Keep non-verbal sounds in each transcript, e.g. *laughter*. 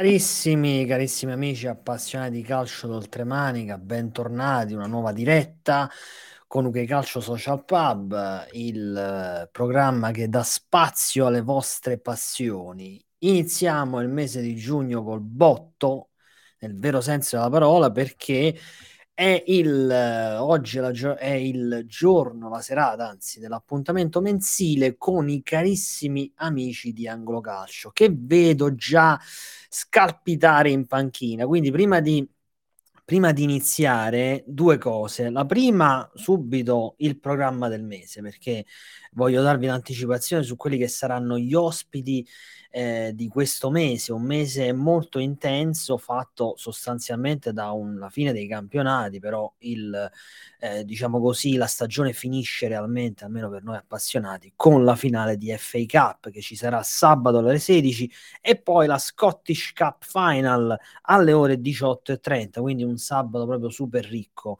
Carissimi, carissimi amici appassionati di calcio d'oltremanica, bentornati, una nuova diretta con UK Calcio Social Pub, il eh, programma che dà spazio alle vostre passioni. Iniziamo il mese di giugno col botto, nel vero senso della parola, perché è il, oggi la, è il giorno, la serata anzi, dell'appuntamento mensile con i carissimi amici di Anglo Calcio, che vedo già scalpitare in panchina. Quindi prima di, prima di iniziare, due cose. La prima, subito il programma del mese, perché voglio darvi un'anticipazione su quelli che saranno gli ospiti eh, di questo mese, un mese molto intenso fatto sostanzialmente da una fine dei campionati, però il, eh, diciamo così, la stagione finisce realmente, almeno per noi appassionati, con la finale di FA Cup che ci sarà sabato alle 16 e poi la Scottish Cup Final alle ore 18.30, quindi un sabato proprio super ricco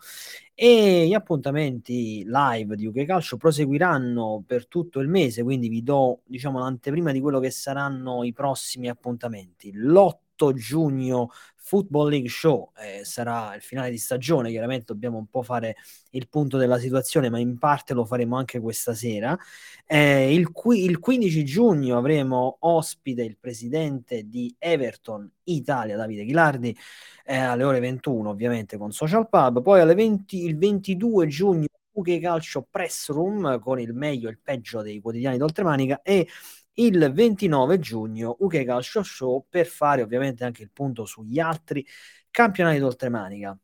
e gli appuntamenti live di UK Calcio proseguiranno per tutto il mese, quindi vi do diciamo l'anteprima di quello che saranno i prossimi appuntamenti. L'8 giugno Football League Show eh, sarà il finale di stagione, chiaramente dobbiamo un po' fare il punto della situazione, ma in parte lo faremo anche questa sera. Eh, il, qui- il 15 giugno avremo ospite il presidente di Everton Italia, Davide Ghilardi, eh, alle ore 21 ovviamente con Social Pub, poi alle 20, il 22 giugno UK Calcio Press Room con il meglio e il peggio dei quotidiani d'oltremanica e il 29 giugno UK Calcio Show per fare ovviamente anche il punto sugli altri campionati d'oltremanica.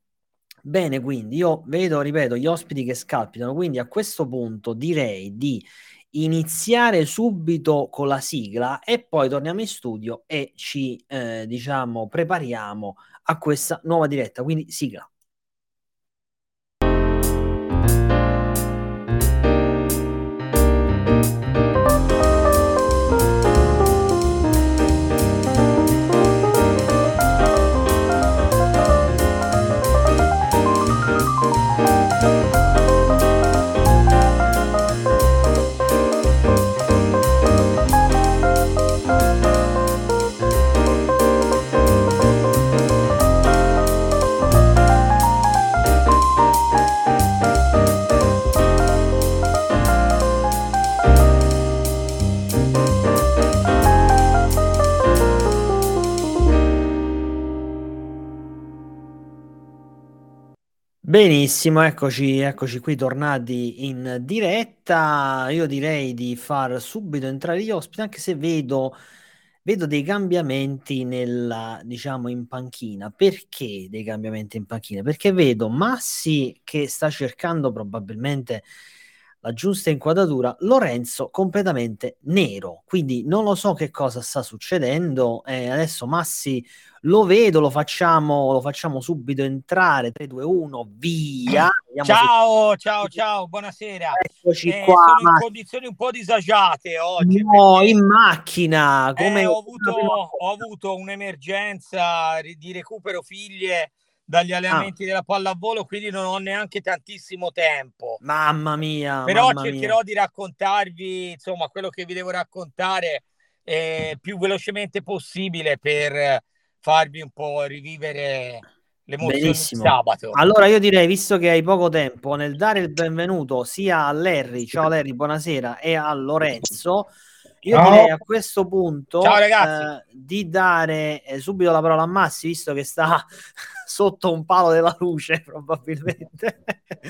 Bene, quindi io vedo, ripeto, gli ospiti che scalpitano, quindi a questo punto direi di iniziare subito con la sigla e poi torniamo in studio e ci eh, diciamo prepariamo a questa nuova diretta. Quindi sigla. Benissimo, eccoci, eccoci qui tornati in diretta. Io direi di far subito entrare gli ospiti, anche se vedo, vedo dei cambiamenti nella, diciamo, in panchina. Perché dei cambiamenti in panchina? Perché vedo Massi che sta cercando probabilmente la giusta inquadratura, Lorenzo completamente nero. Quindi non lo so che cosa sta succedendo. Eh, adesso Massi lo vedo, lo facciamo, lo facciamo subito entrare. 3, 2, 1, via. ciao, se... ciao, ciao, buonasera. Eccoci eh, qua. Sono in condizioni un po' disagiate oggi. No, in macchina. Come... Eh, ho, avuto, ho avuto un'emergenza di recupero figlie dagli ah. allenamenti ah. della pallavolo, quindi non ho neanche tantissimo tempo. Mamma mia. Però mamma cercherò mia. di raccontarvi, insomma, quello che vi devo raccontare eh, più velocemente possibile per farvi un po' rivivere Benissimo. di sabato. Allora io direi, visto che hai poco tempo, nel dare il benvenuto sia a Larry, ciao Larry, buonasera, e a Lorenzo, io ciao. direi a questo punto eh, di dare eh, subito la parola a Massi, visto che sta sotto un palo della luce, *laughs* probabilmente.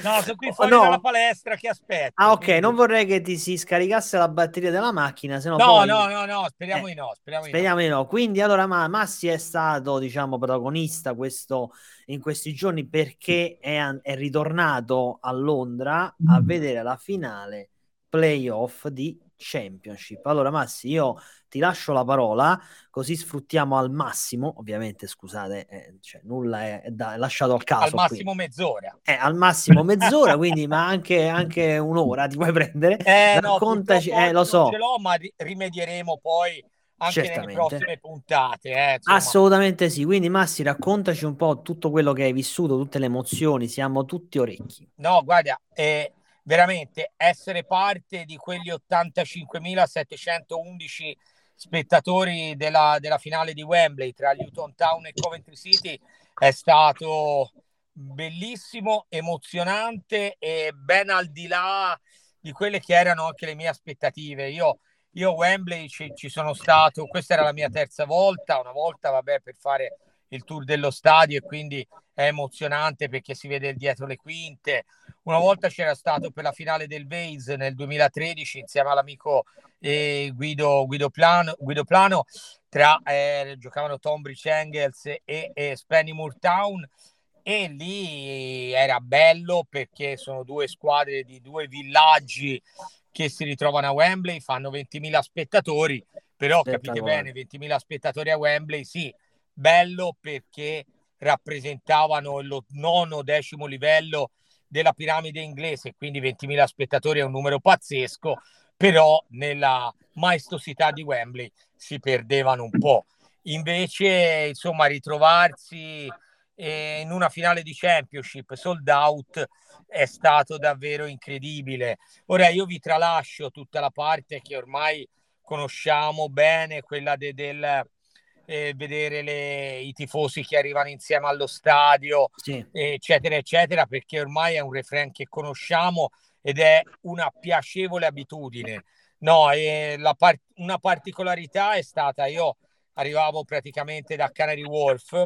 No, sono qui *laughs* fuori no. dalla palestra che aspetto. Ah, ok, non vorrei che ti si scaricasse la batteria della macchina, se no No, poi... no, no, no, speriamo eh, di no, speriamo, speriamo di no. no. Quindi allora ma, Massi è stato, diciamo, protagonista questo, in questi giorni perché è, è ritornato a Londra a vedere la finale playoff di Championship. Allora, Massi, io ti lascio la parola, così sfruttiamo al massimo, ovviamente, scusate, eh, cioè, nulla è, è, da, è, lasciato al caso. Al massimo qui. mezz'ora. Eh, al massimo mezz'ora, quindi, ma anche, anche, un'ora ti puoi prendere. *laughs* Eh, Raccontaci, no, eh, lo so. ce l'ho, ma rimedieremo poi anche Certamente. nelle prossime puntate. Eh, Assolutamente sì. Quindi, Massi, raccontaci un po' tutto quello che hai vissuto, tutte le emozioni. Siamo tutti orecchi. No, guarda, eh, veramente essere parte di quegli 85.711 spettatori della, della finale di Wembley tra Newton Town e Coventry City è stato bellissimo, emozionante e ben al di là di quelle che erano anche le mie aspettative. Io, io Wembley ci, ci sono stato, questa era la mia terza volta, una volta vabbè per fare il tour dello stadio e quindi è emozionante perché si vede dietro le quinte. Una volta c'era stato per la finale del Vase nel 2013 insieme all'amico eh, Guido, Guido, Plano, Guido Plano, tra, eh, giocavano Tonbridge Engels e, e Spennymoor Town e lì era bello perché sono due squadre di due villaggi che si ritrovano a Wembley, fanno 20.000 spettatori, però capite bene, 20.000 spettatori a Wembley, sì, bello perché rappresentavano il nono decimo livello della piramide inglese, quindi 20.000 spettatori è un numero pazzesco, però nella maestosità di Wembley si perdevano un po'. Invece, insomma, ritrovarsi eh, in una finale di Championship sold out è stato davvero incredibile. Ora io vi tralascio tutta la parte che ormai conosciamo bene, quella de, del eh, vedere le, i tifosi che arrivano insieme allo stadio, sì. eccetera, eccetera, perché ormai è un refrain che conosciamo ed è una piacevole abitudine. No, e la par- una particolarità è stata, io arrivavo praticamente da Canary Wolf,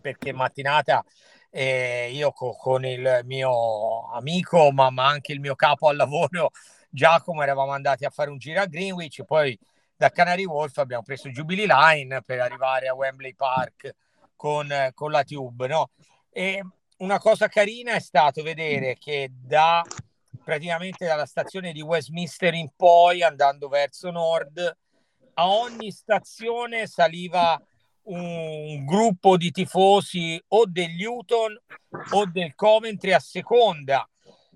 perché mattinata eh, io co- con il mio amico, ma, ma anche il mio capo al lavoro, Giacomo, eravamo andati a fare un giro a Greenwich, poi da Canary Wolf abbiamo preso Jubilee Line per arrivare a Wembley Park con, con la Tube. No? E una cosa carina è stato vedere che da praticamente dalla stazione di Westminster in poi, andando verso nord, a ogni stazione saliva un gruppo di tifosi o del Newton o del Coventry a seconda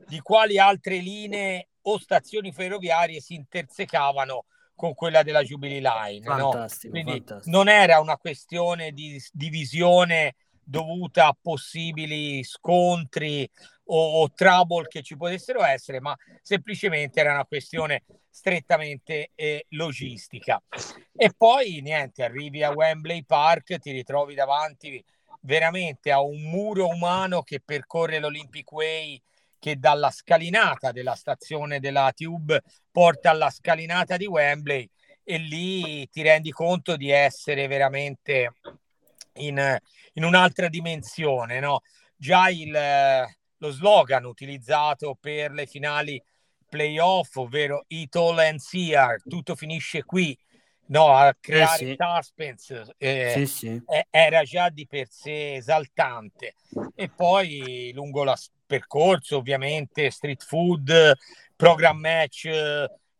di quali altre linee o stazioni ferroviarie si intersecavano con quella della Jubilee Line. Fantastico, no? Quindi fantastico. non era una questione di divisione dovuta a possibili scontri o, o trouble che ci potessero essere, ma semplicemente era una questione strettamente eh, logistica. E poi niente, arrivi a Wembley Park, ti ritrovi davanti veramente a un muro umano che percorre l'Olympic Way che dalla scalinata della stazione della Tube porta alla scalinata di Wembley e lì ti rendi conto di essere veramente in, in un'altra dimensione. No? Già il, lo slogan utilizzato per le finali playoff, ovvero It All Ends Here, tutto finisce qui, no, a creare eh sì. suspense eh, sì, sì. era già di per sé esaltante e poi lungo la percorso ovviamente street food program match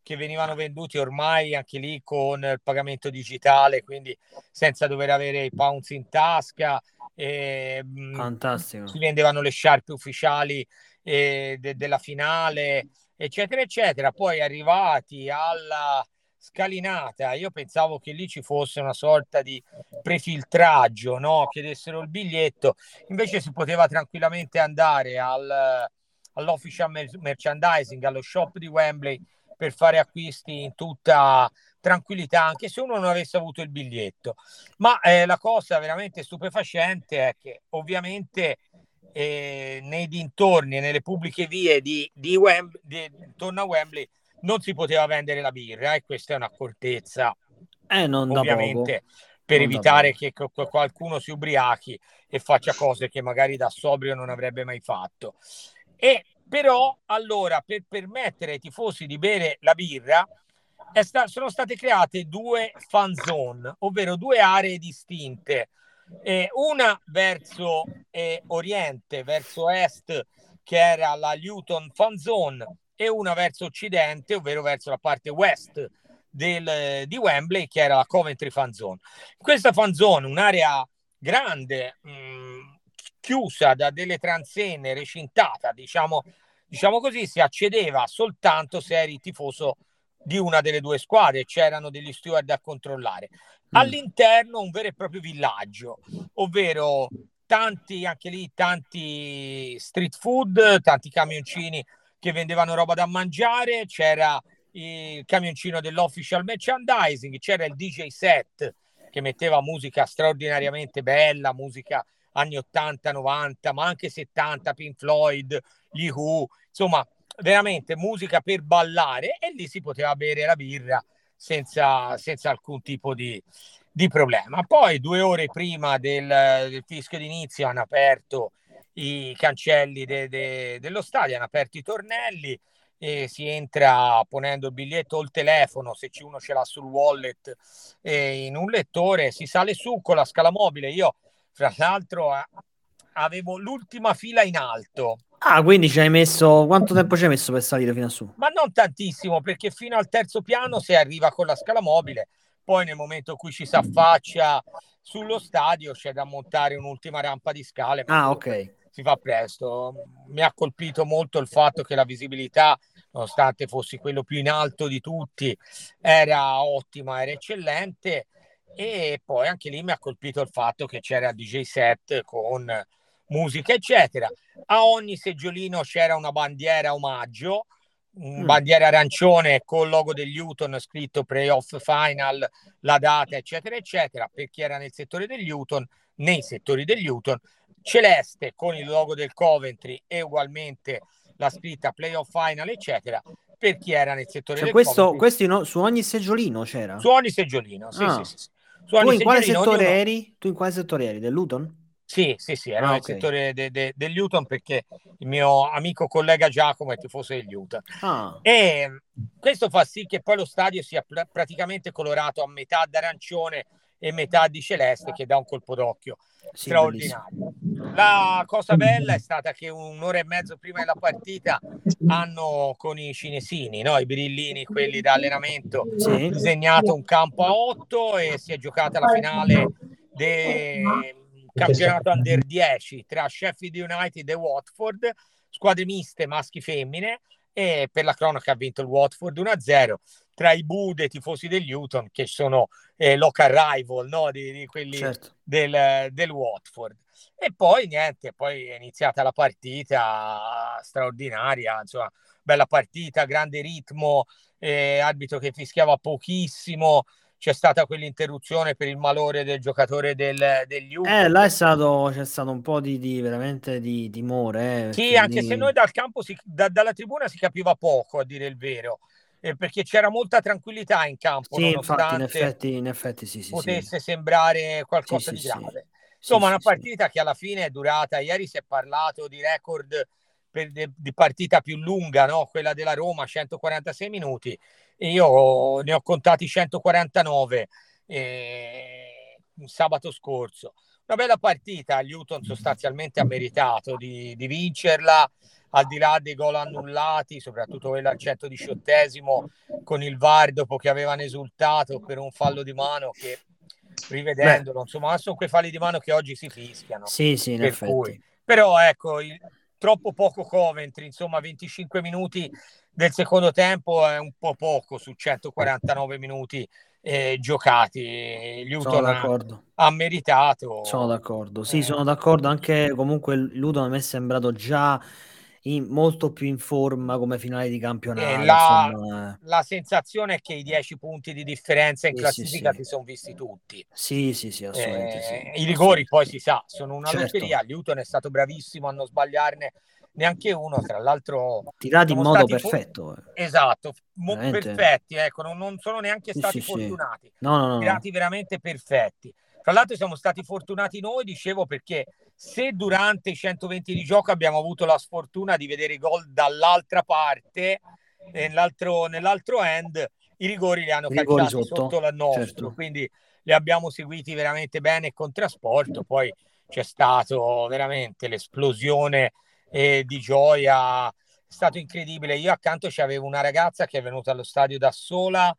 che venivano venduti ormai anche lì con il pagamento digitale quindi senza dover avere i pounds in tasca e, mm, fantastico. si vendevano le sciarpe ufficiali eh, de- della finale eccetera eccetera. Poi arrivati alla scalinata. Io pensavo che lì ci fosse una sorta di prefiltraggio, no? chiedessero il biglietto, invece si poteva tranquillamente andare al, all'official merchandising, allo shop di Wembley per fare acquisti in tutta tranquillità, anche se uno non avesse avuto il biglietto. Ma eh, la cosa veramente stupefacente è che ovviamente eh, nei dintorni nelle pubbliche vie di, di Wembley, intorno a Wembley non si poteva vendere la birra e questa è un'accortezza eh, non ovviamente per non evitare che qualcuno si ubriachi e faccia cose che magari da sobrio non avrebbe mai fatto. E però allora per permettere ai tifosi di bere la birra sta- sono state create due fan zone, ovvero due aree distinte. Eh, una verso eh, oriente, verso est, che era la Luton Fan Zone, e una verso occidente, ovvero verso la parte west del, di Wembley, che era la Coventry Fan Zone. Questa fan zone, un'area grande, mh, mm, chiusa da delle transenne, recintata, diciamo, diciamo così, si accedeva soltanto se eri tifoso di una delle due squadre, c'erano degli steward da controllare. Mm. All'interno un vero e proprio villaggio, ovvero tanti, anche lì, tanti street food, tanti camioncini che vendevano roba da mangiare, c'era il camioncino dell'official merchandising, c'era il DJ set che metteva musica straordinariamente bella, musica anni 80, 90, ma anche 70, Pink Floyd, gli Who, insomma, veramente musica per ballare e lì si poteva bere la birra senza, senza alcun tipo di, di, problema. Poi due ore prima del, del fischio d'inizio hanno aperto i cancelli de, de, dello stadio, hanno aperto i tornelli e si entra ponendo il biglietto o il telefono, se uno ce l'ha sul wallet, eh, in un lettore, si sale su con la scala mobile. Io, fra l'altro, avevo l'ultima fila in alto. Ah, quindi ci hai messo. Quanto tempo ci hai messo per salire fino a su? Ma non tantissimo, perché fino al terzo piano si arriva con la scala mobile. Poi, nel momento in cui ci si affaccia sullo stadio, c'è da montare un'ultima rampa di scale. Ah, ok. Si fa presto. Mi ha colpito molto il fatto che la visibilità nonostante fossi quello più in alto di tutti, era ottima, era eccellente. E poi anche lì mi ha colpito il fatto che c'era DJ set con musica, eccetera. A ogni seggiolino c'era una bandiera omaggio, mm. bandiera arancione con il logo degli Newton scritto playoff final, la data, eccetera, eccetera, per chi era nel settore degli Newton, nei settori degli Newton, celeste con il logo del Coventry e ugualmente la scritta playoff final, eccetera, per chi era nel settore cioè, questo, questi no, su ogni seggiolino c'era? Su ogni seggiolino, sì, ah. sì, sì, tu in quale settore ognuno... eri? Tu in quale settore eri? Del Luton? Sì, sì, sì, ero ah, nel okay. settore de, de, del Luton perché il mio amico collega Giacomo è tifoso del Luton. Ah. E questo fa sì che poi lo stadio sia pr- praticamente colorato a metà d'arancione e metà di celeste che dà un colpo d'occhio sì, straordinario. Bellissimo. La cosa bella è stata che un'ora e mezzo prima della partita hanno con i cinesini, no? i brillini, quelli da allenamento, sì. disegnato un campo a 8 e si è giocata la finale del campionato under 10 tra Sheffield United e Watford, squadre miste maschi e femmine e per la cronaca ha vinto il Watford 1-0 tra i Bude tifosi del Newton che sono eh, local rival no? di, di quelli certo. del, del, Watford e poi niente poi è iniziata la partita straordinaria insomma bella partita grande ritmo eh, arbitro che fischiava pochissimo c'è stata quell'interruzione per il malore del giocatore del, degli U. Eh, là è stato, c'è stato un po' di, di veramente di timore. Eh, sì, anche se noi dal campo, si, da, dalla tribuna si capiva poco, a dire il vero, eh, perché c'era molta tranquillità in campo. Sì, infatti, in effetti, in effetti sì, sì, potesse sì. sembrare qualcosa sì, di grave. Insomma, una partita che alla fine è durata, ieri si è parlato di record per, di partita più lunga, no? quella della Roma, 146 minuti io ne ho contati 149 eh, sabato scorso. Una bella partita, Newton sostanzialmente ha meritato di, di vincerla, al di là dei gol annullati, soprattutto quello al 118 con il VAR dopo che avevano esultato per un fallo di mano che rivedendolo, Beh. insomma, sono quei falli di mano che oggi si fischiano. Sì, sì, effetti. Cui, però ecco, il, troppo poco Coventry, insomma 25 minuti del secondo tempo è un po' poco su 149 minuti eh, giocati. Luton ha, ha, meritato. Sono d'accordo, sì, eh. sono d'accordo. Anche comunque Luton a me è sembrato già in, molto più in forma come finale di campionato. La, insomma... la, sensazione è che i 10 punti di differenza in sì, classifica sì, sì. si sono visti tutti. Sì, sì, sì, assolutamente eh, sì. I rigori poi si sa, sono una certo. lotteria. Luton è stato bravissimo a non sbagliarne neanche uno, tra l'altro tirati in modo perfetto. Fu- esatto, mo- perfetti, ecco, non, non, sono neanche stati fortunati. No, no, no, tirati veramente perfetti. Tra l'altro siamo stati fortunati noi, dicevo, perché se durante i 120 di gioco abbiamo avuto la sfortuna di vedere i gol dall'altra parte, nell'altro, nell'altro end, i rigori li hanno calciati sotto, sotto la nostra, certo. quindi li abbiamo seguiti veramente bene con trasporto. Poi c'è stato veramente l'esplosione eh, di gioia, è stato incredibile. Io accanto c'avevo una ragazza che è venuta allo stadio da sola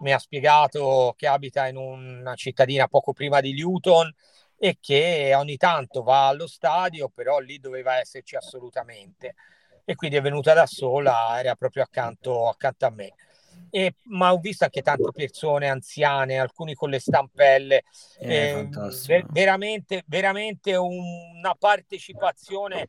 mi ha spiegato che abita in una cittadina poco prima di Newton e che ogni tanto va allo stadio, però lì doveva esserci assolutamente. E quindi è venuta da sola, era proprio accanto, accanto a me. E, ma ho visto anche tante persone anziane, alcuni con le stampelle, eh, eh, ver- veramente, veramente una partecipazione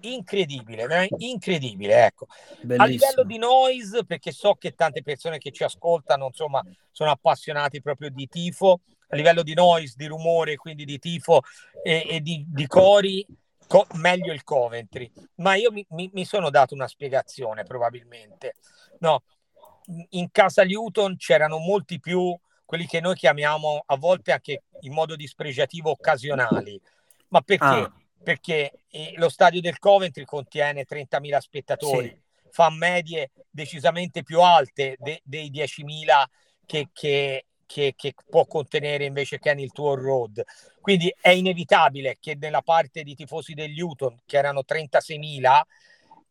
incredibile, incredibile, ecco. Bellissimo. A livello di noise, perché so che tante persone che ci ascoltano, insomma, sono appassionati proprio di tifo, a livello di noise, di rumore, quindi di tifo e, e di, di, cori, co- meglio il Coventry. Ma io mi, mi, mi sono dato una spiegazione, probabilmente. No, in casa Newton c'erano molti più quelli che noi chiamiamo a volte anche in modo dispregiativo occasionali. Ma perché? Ah. Perché eh, lo stadio del Coventry contiene 30.000 spettatori, sì. fa medie decisamente più alte de- dei 10.000 che, che, che, che, può contenere invece Kenny Tour Road. Quindi è inevitabile che nella parte di tifosi del Newton, che erano 36.000,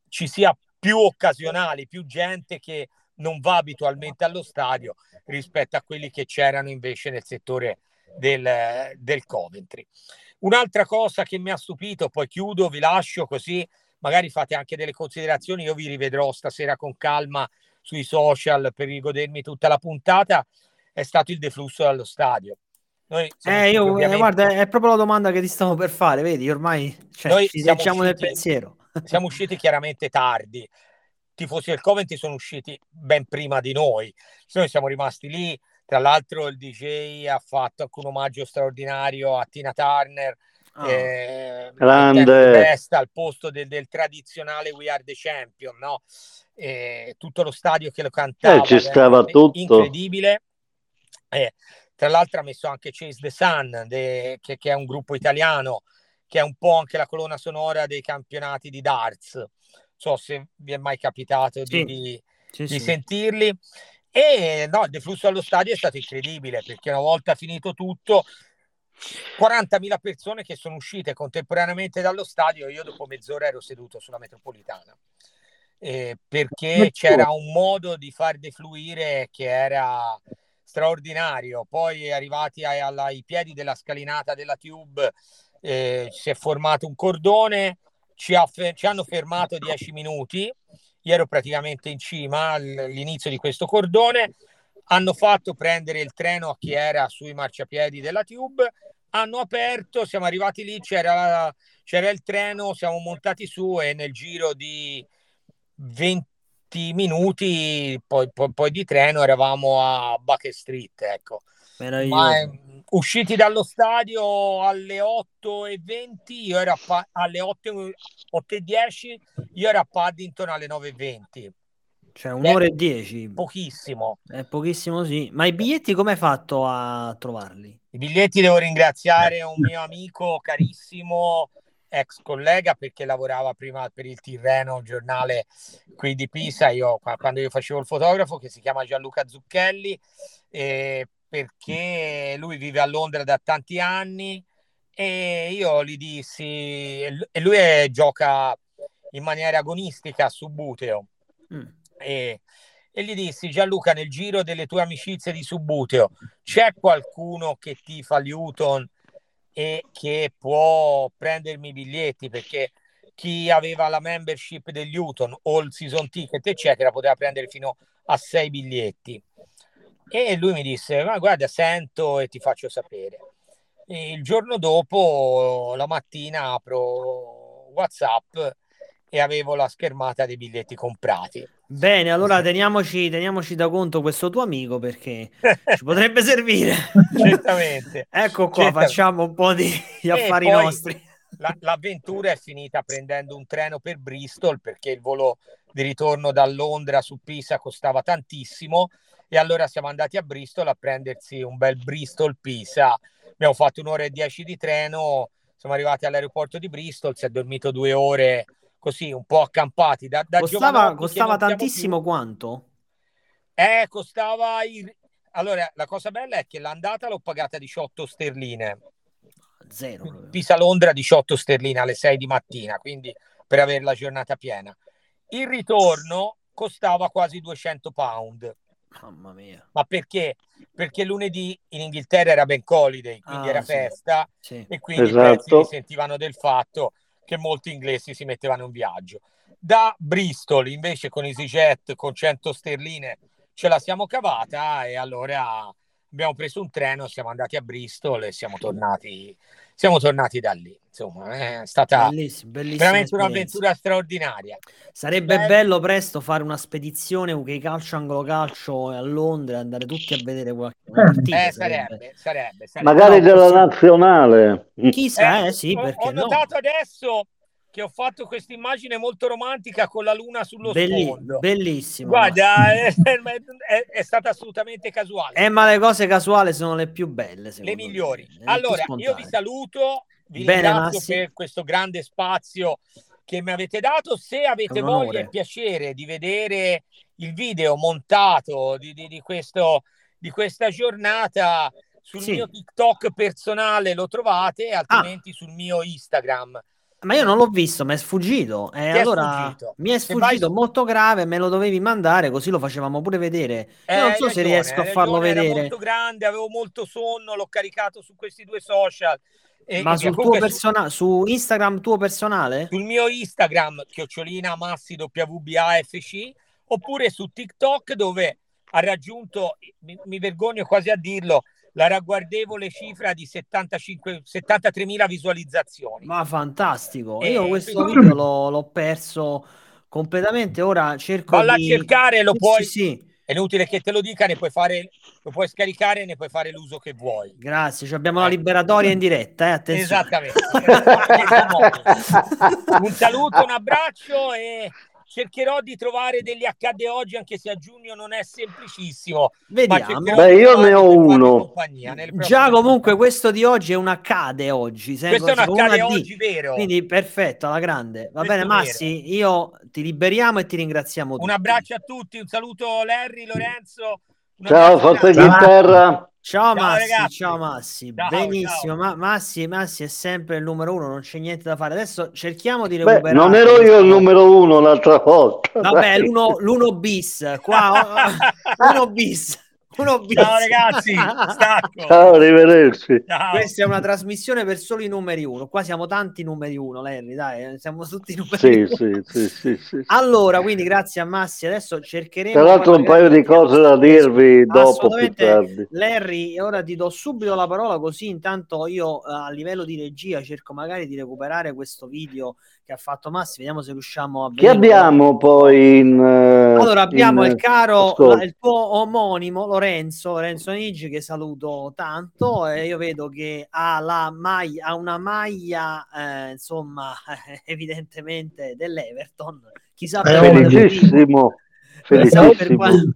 ci sia più occasionali, più gente che non va abitualmente allo stadio rispetto a quelli che c'erano invece nel settore del, del Coventry. Un'altra cosa che mi ha stupito, poi chiudo, vi lascio così, magari fate anche delle considerazioni, io vi rivedrò stasera con calma sui social per rigodermi tutta la puntata, è stato il deflusso dallo stadio. Noi eh, io, eh, ovviamente... guarda, è proprio la domanda che ti stavo per fare, vedi, ormai cioè, Noi ci siamo nel pensiero. *laughs* Siamo usciti chiaramente tardi, tifosi del Coventry sono usciti ben prima di noi. Noi siamo rimasti lì. Tra l'altro, il DJ ha fatto anche un omaggio straordinario a Tina Turner. Oh, eh, grande al posto del, del, tradizionale We Are the Champion, no? Eh, tutto lo stadio che lo cantava, eh, ci stava tutto incredibile. Eh, tra l'altro ha messo anche Chase the Sun, de, che, che, è un gruppo italiano, che è un po' anche la colonna sonora dei campionati di darts so se vi è mai capitato di, sì. di, sì, di sì. sentirli. E no, il deflusso allo stadio è stato incredibile perché una volta finito tutto, 40.000 persone che sono uscite contemporaneamente dallo stadio. Io dopo mezz'ora ero seduto sulla metropolitana eh, perché c'era un modo di far defluire che era straordinario. Poi arrivati ai, ai piedi della scalinata della tube, eh, si è formato un cordone ci, ha, ci hanno fermato 10 minuti, ero praticamente in cima all'inizio di questo cordone, hanno fatto prendere il treno a chi era sui marciapiedi della Tube, hanno aperto, siamo arrivati lì, c'era, c'era il treno, siamo montati su e nel giro di 20 minuti poi, poi, poi di treno eravamo a Bucket Street, ecco. Ma, eh, usciti dallo stadio alle 8.20, io ero a, alle 8.10, io ero a Paddington alle 9.20. Cioè un'ora e dieci. Pochissimo. È pochissimo, sì. Ma i biglietti come hai fatto a trovarli? I biglietti devo ringraziare un mio amico carissimo, ex collega, perché lavorava prima per il Tirreno, giornale qui di Pisa, io, quando io facevo il fotografo, che si chiama Gianluca Zucchelli. E perché lui vive a Londra da tanti anni e io gli dissi, e lui è, gioca in maniera agonistica su Buteo. Mm. E, e, gli dissi Gianluca nel giro delle tue amicizie di Subbuteo c'è qualcuno che ti fa Newton e che può prendermi i biglietti perché chi aveva la membership del Newton o il season ticket eccetera poteva prendere fino a sei biglietti e lui mi disse, ma guarda, sento e ti faccio sapere. E il giorno dopo, la mattina, apro WhatsApp e avevo la schermata dei biglietti comprati. Bene, allora teniamoci, teniamoci da conto questo tuo amico perché ci potrebbe servire. *laughs* Certamente. ecco qua, Certamente. facciamo un po' di affari nostri. La, l'avventura è finita prendendo un treno per Bristol perché il volo di ritorno da Londra su Pisa costava tantissimo e allora siamo andati a Bristol a prendersi un bel Bristol Pisa. Abbiamo fatto un'ora e dieci di treno, siamo arrivati all'aeroporto di Bristol, si è dormito due ore così, un po' accampati. Da, da costava costava tantissimo quanto? Eh, costava... Il... Allora, la cosa bella è che l'andata l'ho pagata 18 sterline. Zero. Pisa-Londra 18 sterline alle 6 di mattina, quindi per avere la giornata piena. Il ritorno costava quasi 200 pound. Mamma mia. Ma perché? Perché lunedì in Inghilterra era Bank Holiday, quindi ah, era sì. festa sì. e quindi esatto. risentivano del fatto che molti inglesi si mettevano in viaggio. Da Bristol invece con EasyJet con 100 sterline ce la siamo cavata e allora abbiamo preso un treno, siamo andati a Bristol e siamo tornati, siamo tornati da lì. Insomma, è stata bellissimo, bellissima veramente un'avventura straordinaria. Sarebbe Beh, bello presto fare una spedizione UK Calcio Anglo Calcio a Londra, andare tutti a vedere qualche partita. Eh, sarebbe, sarebbe, sarebbe, Magari della nazionale. Chissà, eh, eh sì, perché ho, ho notato no. adesso che ho fatto questa immagine molto romantica con la luna sullo Belli- sfondo. Bellissimo. Guarda, *laughs* è, è, è, stata assolutamente casuale. Eh, ma le cose casuali sono le più belle, le migliori. Me. Allora, io vi saluto, vi Bene, ringrazio Massi. per questo grande spazio che mi avete dato. Se avete voglia e piacere di vedere il video montato di, di, di, questo, di questa giornata sul sì. mio TikTok personale lo trovate, altrimenti ah. sul mio Instagram ma io non l'ho visto, mi è sfuggito. E eh, allora sfuggito. mi è sfuggito molto grave, me lo dovevi mandare, così lo facevamo pure vedere. Eh, non so ragione, se riesco a farlo vedere. Era molto grande, avevo molto sonno, l'ho caricato su questi due social. E, Ma sul tuo persona- su... su Instagram tuo personale? Sul mio Instagram, chiocciolina massi WBAFC, oppure su TikTok dove ha raggiunto, mi, mi vergogno quasi a dirlo, la ragguardevole cifra di 75, 73.000 visualizzazioni. Ma fantastico! E Io questo quindi... video l'ho, l'ho, perso completamente. Ora cerco Valla di... a cercare, lo puoi... Sì, sì. È inutile che te lo dica, ne puoi fare, lo puoi scaricare e ne puoi fare l'uso che vuoi. Grazie, cioè abbiamo eh. la liberatoria in diretta, eh? attenzione. Esattamente. *laughs* un saluto, un abbraccio e cercherò di trovare degli accade oggi, anche se a giugno non è semplicissimo. Vediamo. Beh, io ne ho uno. Già, comunque, questo di oggi è un accade oggi. Questo è un accade oggi, vero. Quindi, perfetto, alla grande. Va questo bene, Massi, io ti liberiamo e ti ringraziamo. Un abbraccio a tutti, un saluto Larry, Lorenzo. Ciao, Forza Inghilterra. Ciao, ciao Massi, ragazzi. ciao Massi, ciao, benissimo. Ciao. Ma, Massi, Massi è sempre il numero uno, non c'è niente da fare. Adesso cerchiamo di recuperare. Beh, non ero io il numero uno l'altra volta. Vabbè, l'uno, l'uno bis, qua *laughs* *laughs* uno bis. Bis. Ciao ragazzi, stacco. Ciao, arrivederci. Ciao. Questa è una trasmissione per solo i numeri uno. Qua siamo tanti numeri uno, Larry, dai, eh, siamo tutti numeri sì, uno. Sì, sì, sì, sì, Allora, quindi grazie a Massi, adesso cercheremo... Tra l'altro un paio di cose da dirvi dopo più tardi. Larry, ora ti do subito la parola così intanto io eh, a livello di regia cerco magari di recuperare questo video che ha fatto Massi, vediamo se riusciamo a. Chi abbiamo poi in... Uh, allora abbiamo in, il caro, la, il tuo omonimo Lorenzo, Lorenzo Nigi che saluto tanto e io vedo che ha, la maglia, ha una maglia eh, insomma *laughs* evidentemente dell'Everton. Chissà eh, felicissimo. Chissà per, quale,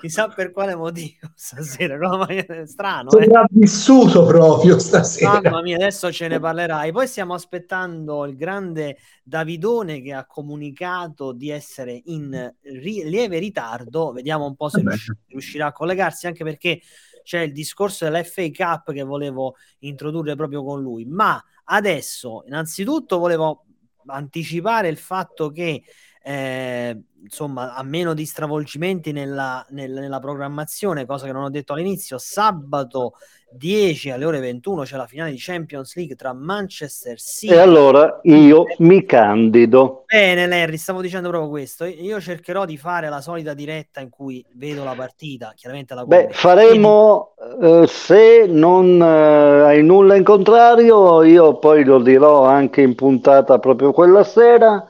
chissà per, quale, motivo stasera, no? strano. Sembra eh? vissuto proprio stasera. Mamma mia, adesso ce ne parlerai. Poi stiamo aspettando il grande Davidone che ha comunicato di essere in ri- lieve ritardo. Vediamo un po' se riusci- riuscirà a collegarsi, anche perché c'è il discorso dell'FA Cup che volevo introdurre proprio con lui. Ma adesso, innanzitutto, volevo anticipare il fatto che eh, insomma, a meno di stravolgimenti nella, nel, nella programmazione, cosa che non ho detto all'inizio, sabato 10 alle ore 21 c'è la finale di Champions League tra Manchester City e allora io mi candido. Bene, Larry, stavo dicendo proprio questo. Io cercherò di fare la solita diretta in cui vedo la partita, chiaramente la Beh, faremo Quindi... eh, se non eh, hai nulla in contrario, io poi lo dirò anche in puntata proprio quella sera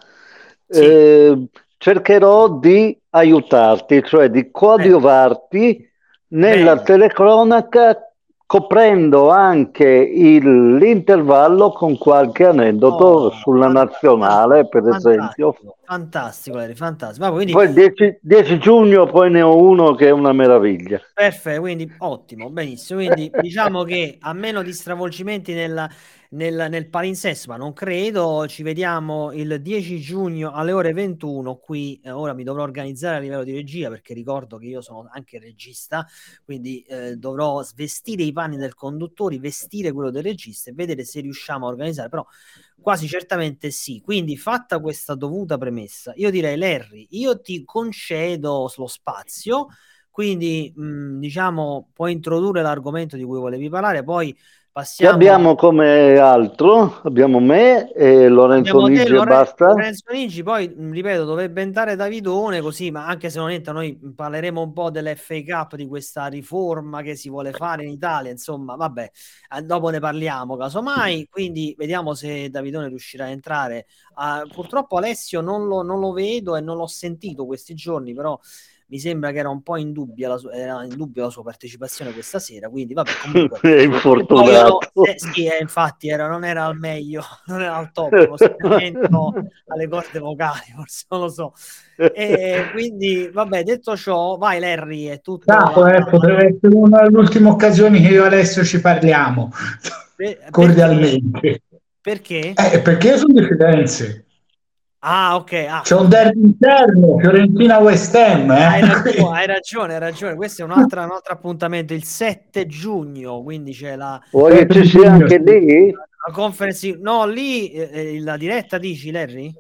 sì. eh, cercherò di aiutarti, cioè di coadiuvarti eh. nella Beh. telecronaca coprendo anche il, l'intervallo con qualche aneddoto oh, sulla nazionale, per esempio. Fantastico, Eri, fantastico. Quindi... Poi 10, 10, giugno poi ne ho uno che è una meraviglia. Perfetto, quindi ottimo, benissimo. Quindi *laughs* diciamo che a meno di stravolgimenti nella nel, nel palinsesto, ma non credo. Ci vediamo il 10 giugno alle ore 21. Qui eh, ora mi dovrò organizzare a livello di regia perché ricordo che io sono anche regista, quindi eh, dovrò svestire i panni del conduttore, vestire quello del regista e vedere se riusciamo a organizzare. Però quasi certamente sì. Quindi, fatta questa dovuta premessa, io direi, Larry, io ti concedo lo spazio. Quindi, mh, diciamo, puoi introdurre l'argomento di cui volevi parlare, poi Passiamo... abbiamo come altro? Abbiamo me e Lorenzo abbiamo Nigi e basta. Lorenzo Nigi, poi ripeto, dovrebbe entrare Davidone così, ma anche se non entra noi parleremo un po' dell'FA Cup, di questa riforma che si vuole fare in Italia, insomma, vabbè, eh, dopo ne parliamo casomai, quindi vediamo se Davidone riuscirà a entrare. Uh, purtroppo Alessio non lo, non lo vedo e non l'ho sentito questi giorni, però mi sembra che era un po' in dubbio la, sua, era in dubbio la sua partecipazione questa sera, quindi vabbè, *laughs* comunque è infortunato. Eh, sì, eh, infatti era, non era al meglio, *laughs* non era al top, lo *laughs* alle corde vocali, forse non lo so. E quindi, vabbè, detto ciò, vai Larry, è tutto... Capo, la... eh, potrebbe essere una delle ultime occasioni che io adesso ci parliamo, per, cordialmente. Perché? Eh, perché sono di Firenze. Ah, ok. Ah. C'è un derby interno, Fiorentina-West Ham. Eh? Hai, *laughs* ragione, hai ragione, hai ragione. Questo è un altro, un altro appuntamento, il 7 giugno, quindi c'è la... Vuoi che ci sia anche lì? La conference... No, lì eh, eh, la diretta dici, Larry?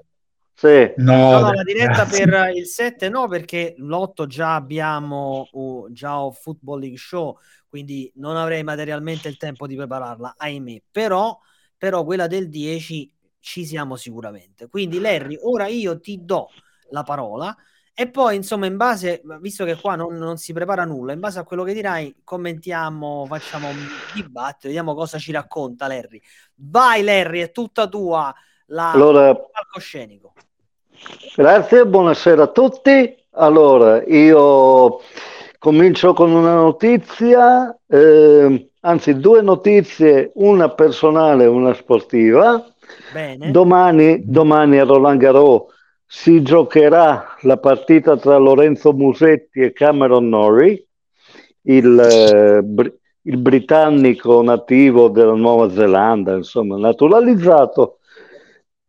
Sì. No, no, no la diretta grazie. per il 7 no, perché l'8 già abbiamo uh, già ho Football League Show, quindi non avrei materialmente il tempo di prepararla, ahimè. Però, però quella del 10 ci siamo sicuramente. Quindi, Larry, ora io ti do la parola e poi, insomma, in base, visto che qua non, non, si prepara nulla, in base a quello che dirai, commentiamo, facciamo un dibattito, vediamo cosa ci racconta Larry. Vai, Larry, è tutta tua la allora, palcoscenico. Grazie, buonasera a tutti. Allora, io comincio con una notizia, eh, anzi due notizie, una personale e una sportiva. Domani, domani a Roland Garros si giocherà la partita tra Lorenzo Musetti e Cameron Norrie, il, eh, il britannico nativo della Nuova Zelanda, insomma, naturalizzato,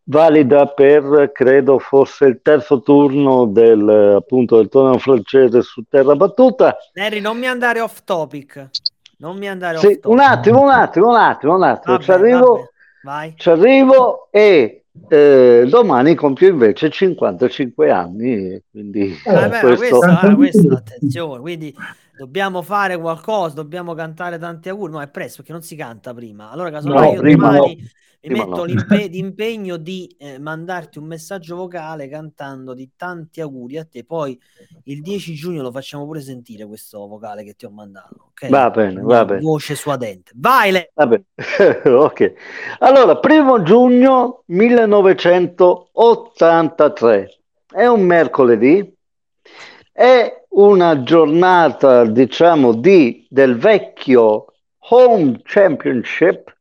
valida per, credo, fosse il terzo turno del, appunto, del torneo francese su terra battuta. Neri, non mi andare off topic. Non mi andare sì, off topic. Un attimo, un attimo, un attimo, un attimo. Vabbè, Ci arrivo. Vabbè Vai. Ci arrivo e eh, domani compio invece 55 anni. Quindi, eh, beh, questo... questa, questa, attenzione, quindi dobbiamo fare qualcosa, dobbiamo cantare tanti auguri. No, è presto perché non si canta prima. Allora, casomai no, io domani no mi metto no. *laughs* l'impegno di eh, mandarti un messaggio vocale cantando di tanti auguri a te. Poi il 10 giugno lo facciamo pure sentire questo vocale che ti ho mandato. Okay? Va bene, va bene. Voce suadente. Vai, Le- va bene. *laughs* ok. Allora, primo giugno 1983. È un mercoledì. È una giornata, diciamo, di, del vecchio Home Championship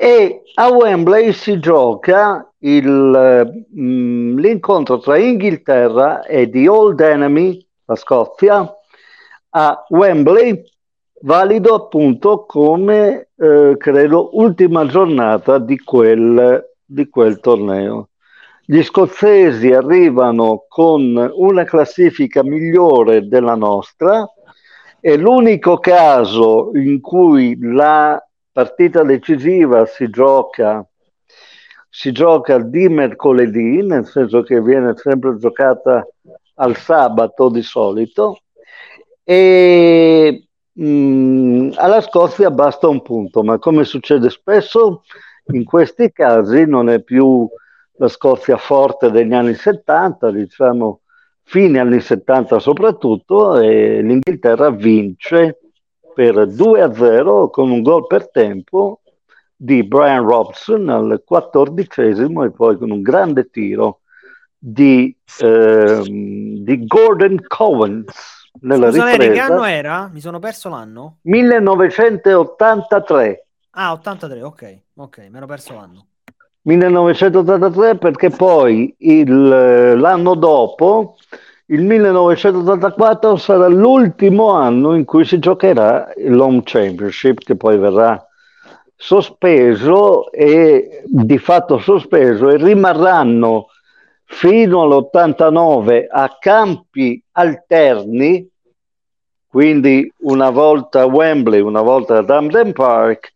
e a Wembley si gioca il, mh, mm, l'incontro tra Inghilterra e The Old Enemy, la Scozia, a Wembley, valido appunto come, eh, credo, ultima giornata di quel, di quel torneo. Gli scozzesi arrivano con una classifica migliore della nostra, è l'unico caso in cui la partita decisiva si gioca, si gioca di mercoledì, nel senso che viene sempre giocata al sabato di solito, e mh, mm, alla Scozia basta un punto, ma come succede spesso in questi casi non è più la Scozia forte degli anni 70, diciamo fine anni 70 soprattutto, e l'Inghilterra vince per 2 a 0 con un gol per tempo di Brian Robson al quattordicesimo e poi con un grande tiro di, ehm, di Gordon Covens nella Scusa, ripresa. che anno era? Mi sono perso l'anno? 1983. Ah, 83, ok, ok, mi ero perso l'anno. 1983 perché poi il, l'anno dopo il 1984 sarà l'ultimo anno in cui si giocherà l'Home Championship che poi verrà sospeso e di fatto sospeso e rimarranno fino all'89 a campi alterni, quindi una volta a Wembley, una volta ad Hamden Park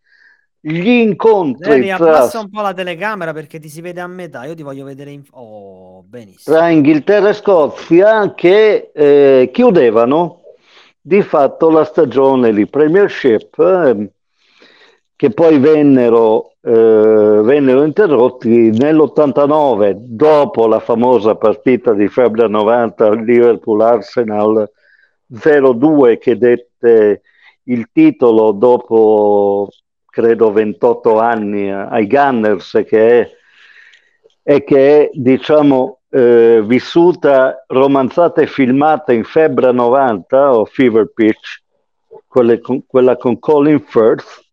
gli incontri Zeri, tra... abbassa un po' la telecamera perché ti si vede a metà io ti voglio vedere in... oh, benissimo. Tra Inghilterra e Scozia che eh, chiudevano di fatto la stagione di Premiership eh, che poi vennero, eh, vennero interrotti nell'89, dopo la famosa partita di febbraio 90 Liverpool-Arsenal 0-2 che dette il titolo dopo credo 28 anni ai Gunners che è, e che è diciamo eh, vissuta, romanzata e filmata in Febbra 90 o Fever Pitch, con, quella con Colin Firth,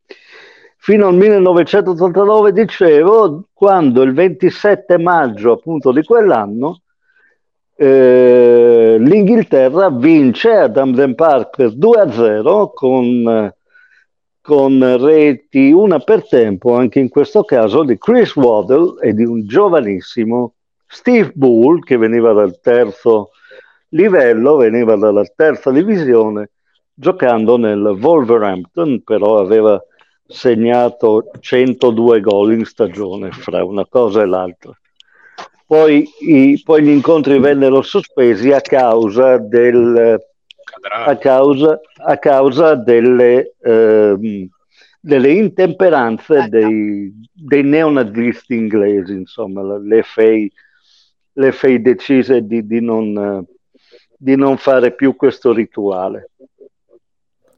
fino al 1989, dicevo, quando il 27 maggio appunto di quell'anno eh, l'Inghilterra vince ad Amden Park 2-0 con, con reti una per tempo, anche in questo caso di Chris Waddle e di un giovanissimo Steve Bull che veniva dal terzo livello, veniva dalla terza divisione, giocando nel Wolverhampton, però aveva segnato 102 gol in stagione fra una cosa e l'altra. Poi, i, poi gli incontri vennero sospesi a causa, del, a causa, a causa delle, eh, delle, intemperanze dei, dei, neonazisti inglesi, insomma, l'FA, l'FA decise di, di, non, di non fare più questo rituale.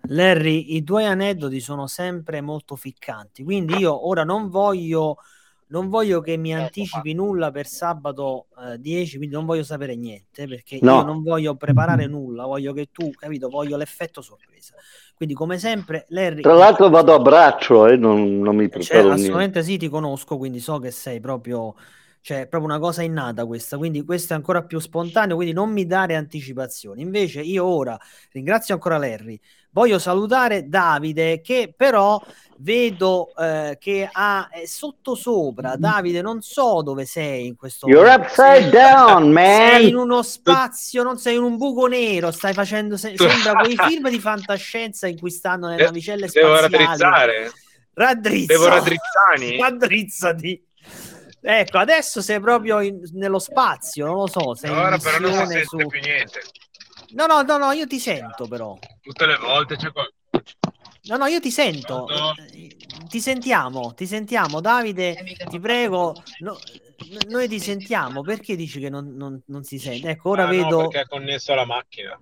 Larry, i tuoi aneddoti sono sempre molto ficcanti, quindi io ora non voglio, non voglio che mi ecco anticipi nulla per sabato eh, 10, quindi non voglio sapere niente perché no. io non voglio preparare nulla, voglio che tu, capito, voglio l'effetto sorpresa. Quindi come sempre, Larry... Tra l'altro vado a braccio e eh, non, non, mi preparo cioè, Assolutamente sì, ti conosco, quindi so che sei proprio cioè proprio una cosa innata questa, quindi questo è ancora più spontaneo, quindi non mi dare anticipazioni. Invece io ora ringrazio ancora Larry, voglio salutare Davide che però vedo eh, che ha è sotto sopra. Davide, non so dove sei in questo You're momento. upside sei, down, man. Sei in uno spazio, non sei in un buco nero, stai facendo se, sembra quei *laughs* film di fantascienza in cui stanno nelle navicelle spaziali. Devo raddrizzare. Raddrizza. Devo raddrizzani. *laughs* Raddrizzati. Ecco, adesso sei proprio in, nello spazio, non lo so. Sei Ora però non si sente su... più niente. No, no, no, no, io ti sento però. Tutte le volte c'è qualcosa. No, no, io ti sento. No. Ti sentiamo, ti sentiamo. Davide, ti prego. No, noi ti sentiamo. Perché dici che non, non, non si sente? Ecco, ora ah, vedo. No, perché è connesso alla macchina.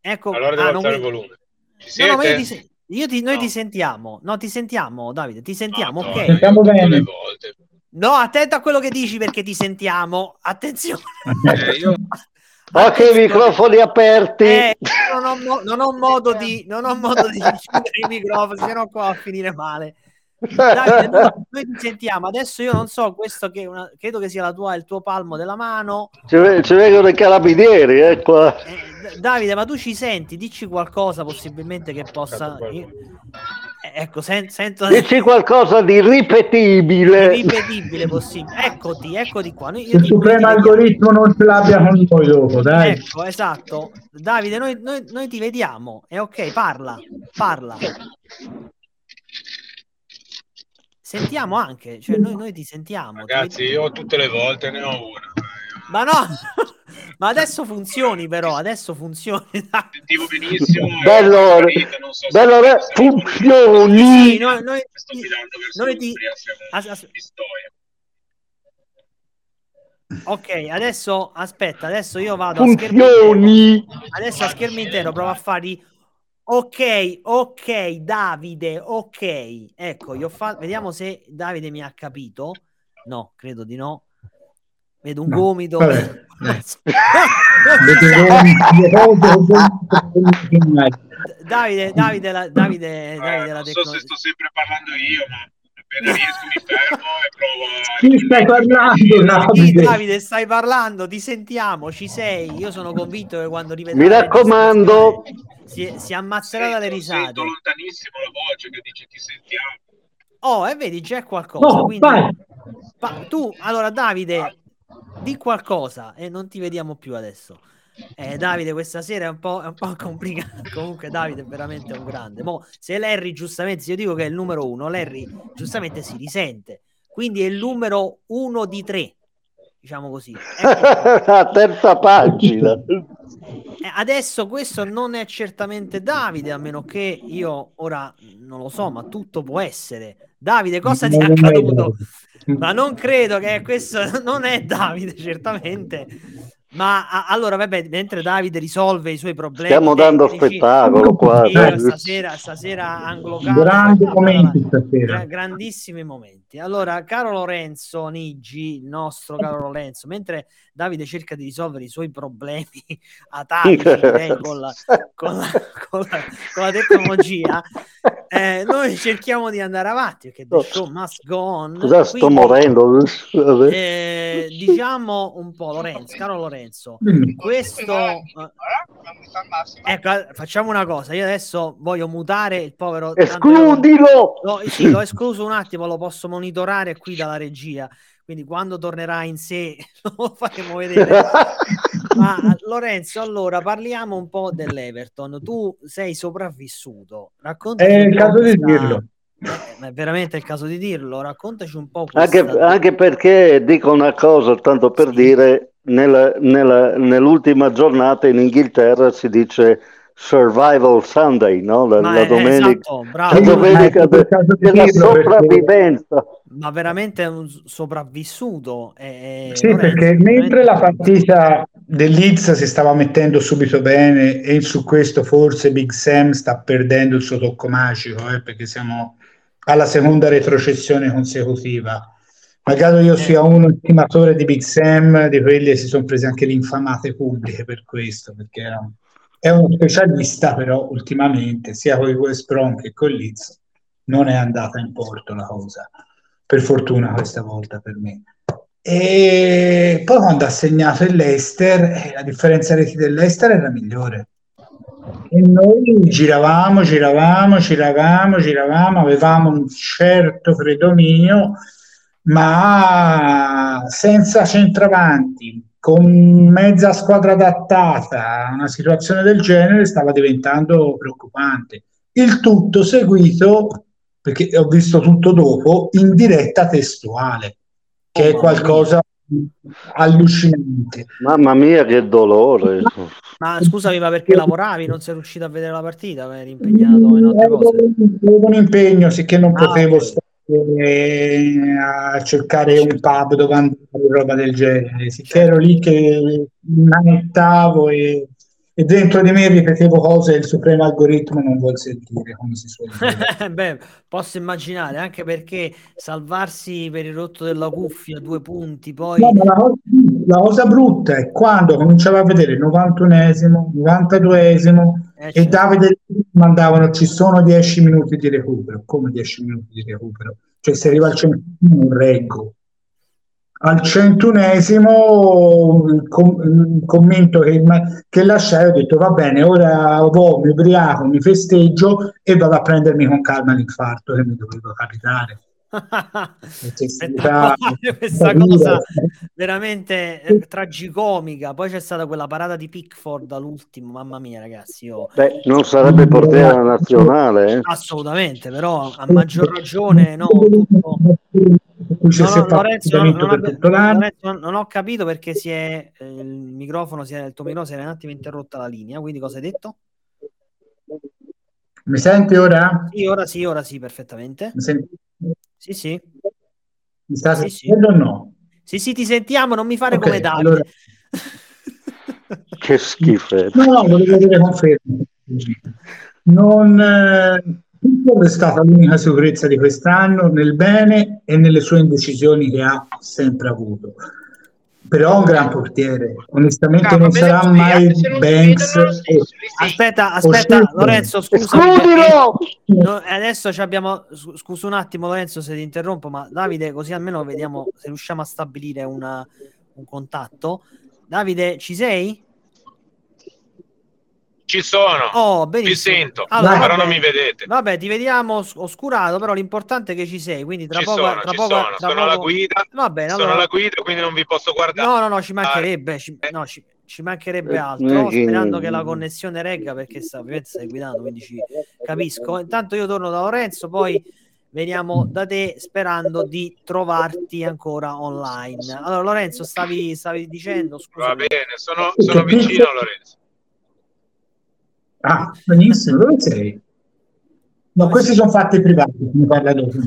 Ecco, allora devo ah, alzare il volume. Ci no, no, io ti, io ti, noi ti sentiamo. No, ti sentiamo, Davide. Ti sentiamo, ok. Sentiamo bene. No, attento a quello che dici perché ti sentiamo. Attenzione. Eh, io... Ok, microfoni aperti. Eh, *laughs* non, ho mo- non, ho modo di, non ho modo di chiudere i microfoni, se no qua a finire male. Davide, *laughs* noi, noi, ti sentiamo. Adesso io non so, questo che una, credo che sia la tua, il tuo palmo della mano. Ci, ci vengono i carabinieri, eh, qua. Eh, Davide, ma tu ci senti? Dici qualcosa possibilmente che possa... Io, ecco, sen- sento... Dici qualcosa di ripetibile. Ripetibile possibile. Eccoti, eccoti qua. Noi, il supremo algoritmo non ce l'abbia con noi dopo, dai. Ecco, esatto. Davide, noi, noi, noi ti vediamo. È ok, parla, parla. Sentiamo anche, cioè noi, noi ti sentiamo. Ragazzi, ti io tutte le volte ne ho una. Ma no, *laughs* ma adesso funzioni però, adesso funzioni. Sentivo benissimo. Bello, non so bello re, funzioni. Sì, noi, noi, noi ti... As, as... Ok, adesso aspetta, adesso io vado funzioni. a schermo. Adesso a schermo intero provo a fargli Ok, ok, Davide, ok. Ecco, io fa... vediamo se Davide mi ha capito. No, credo di no. Vedo un no. gomito. *laughs* Davide, Davide, la, Davide, Davide eh, non so se sto sempre parlando io, ma appena riesco mi fermo e provo a... Chi stai parlando, Davide? Davide, stai parlando, ti sentiamo, ci sei. Io sono convinto che quando rivedrai... Mi raccomando... Si, si ammazzerà dalle risate. Sento lontanissimo la voce che dice ti sentiamo. Oh, e vedi, c'è qualcosa. No, quindi... Pa- tu, allora Davide, di qualcosa e non ti vediamo più adesso. Eh, Davide, questa sera è un po', è un po *laughs* complicato. Comunque, Davide è veramente un grande. Mo, se Larry, giustamente, se io dico che è il numero uno, Larry giustamente si risente. Quindi è il numero uno di tre. diciamo così. *laughs* Ecco a terza pagina. Eh, adesso questo non è certamente Davide, a meno che io ora non lo so, ma tutto può essere. Davide, cosa ti è accaduto? Ma non credo che questo *laughs* non è Davide, certamente. Ma a, allora, vabbè, mentre Davide risolve i suoi problemi, stiamo dando spettacolo qua. Stasera, stasera anglo grandi momenti stasera. grandissimi momenti. Allora, caro Lorenzo Nigi, il nostro caro Lorenzo, mentre Davide cerca di risolvere i suoi problemi *laughs* atavici con, la, con, la, *laughs* con, la, con la tecnologia, eh, noi cerchiamo di andare avanti perché the show must go on. Cosa sto Quindi, morendo? Eh, diciamo un po', Lorenzo, caro Lorenzo, questo eh, ecco, facciamo una cosa. Io adesso voglio mutare il povero. Escludilo! Lo, sì, l'ho escluso un attimo, lo posso monitorare qui dalla regia quindi quando tornerà in sé *laughs* lo faremo vedere. *laughs* Ma Lorenzo, allora parliamo un po' dell'Everton. Tu sei sopravvissuto, racconta. È il caso di dirlo. Eh, è veramente il caso di dirlo. Raccontaci un po'. Questa... Anche, anche, perché dico una cosa, tanto per sì. dire, nella, nella, nell'ultima giornata in Inghilterra si dice Survival Sunday, no? la, la domenica, esatto, la domenica de, della sopravvivenza. Perché... Ma veramente è un sopravvissuto. È... Sì, Lorenzo, perché mentre la partita del Leeds si stava mettendo subito bene e su questo forse Big Sam sta perdendo il suo tocco magico, eh, perché siamo alla seconda retrocessione consecutiva. Magari io sia un estimatore di Big Sam, di quelli che si sono presi anche le infamate pubbliche per questo, perché era è uno specialista, però ultimamente, sia con i West Brom che con Leeds, non è andata in porto la cosa. Per fortuna questa volta per me. E poi quando ha segnato il Leicester, eh, la differenza reti dell'Leicester era migliore. E noi giravamo, giravamo, giravamo, giravamo, avevamo un certo predominio, ma senza centravanti, con mezza squadra adattata una situazione del genere stava diventando preoccupante. Il tutto seguito, perché ho visto tutto dopo, in diretta testuale, che oh, è qualcosa di allucinante. Mamma mia, che dolore! Ma scusami, ma perché lavoravi? Non sei riuscito a vedere la partita? Eri impegnato in altre cose? Avevo un impegno, sicché non ah, potevo okay. stare a cercare un pub dove andare, roba del genere. Sì, ero lì che manettavo e, e, dentro di me ripetevo cose che il supremo algoritmo non vuol sentire, come si suol dire. *laughs* Beh, posso immaginare, anche perché salvarsi per il rotto della cuffia, due punti, poi... No, la, cosa, la, cosa, brutta è quando cominciava a vedere il 91esimo, 92esimo, eh, e certo. Davide mandavano ci sono 10 minuti di recupero come 10 minuti di recupero cioè se arriva al centunesimo non reggo al centunesimo com- commento che, che lasciai ho detto va bene ora vo, mi ubriaco mi festeggio e vado a prendermi con calma l'infarto che mi doveva capitare *laughs* questa *laughs* cosa veramente eh, tragicomica. Poi c'è stata quella parata di Pickford all'ultimo, mamma mia, ragazzi. Io... Beh, non sarebbe portiera nazionale, eh? assolutamente, però a maggior ragione, no. Tutto... No, no, Lorenzo, non, non, Lorenzo, non, ho capito perché si è eh, il microfono, si è, il tuo microfono si è un attimo interrotta la linea. Quindi, cosa hai detto? Mi senti ora? Sì, ora sì, ora sì, perfettamente. Mi senti? Sì, sì. Mi sta sì, sì. o no? Sì, sì, ti sentiamo, non mi fare okay, come Davide. Allora... che schifo. No, no, volevo avere conferma. Non eh, è stata l'unica sicurezza di quest'anno nel bene e nelle sue indecisioni che ha sempre avuto. Però un gran portiere. Onestamente no, non sarà mai Banks o... aspetta aspetta Lorenzo scusa no, adesso abbiamo scusa un attimo Lorenzo se ti interrompo ma Davide così almeno vediamo se riusciamo a stabilire una, un contatto. Davide ci sei? Ci sono, oh, ci sento, allora, però non mi vedete. Vabbè, ti vediamo oscurato, però l'importante è che ci sei, quindi tra ci poco... Sono, tra ci poco, sono, tra sono poco... la guida, Va bene, sono allora... la guida, quindi non vi posso guardare. No, no, no, ci mancherebbe, ci, no, ci, ci mancherebbe altro, sperando che la connessione regga, perché sta, ovviamente stai guidando, quindi ci capisco. Intanto io torno da Lorenzo, poi veniamo da te sperando di trovarti ancora online. Allora, Lorenzo, stavi, stavi dicendo? Scusa. Va bene, sono, sono vicino, Lorenzo. Ah, benissimo, dove sei? No, questi sono fatti privati, mi parla dopo.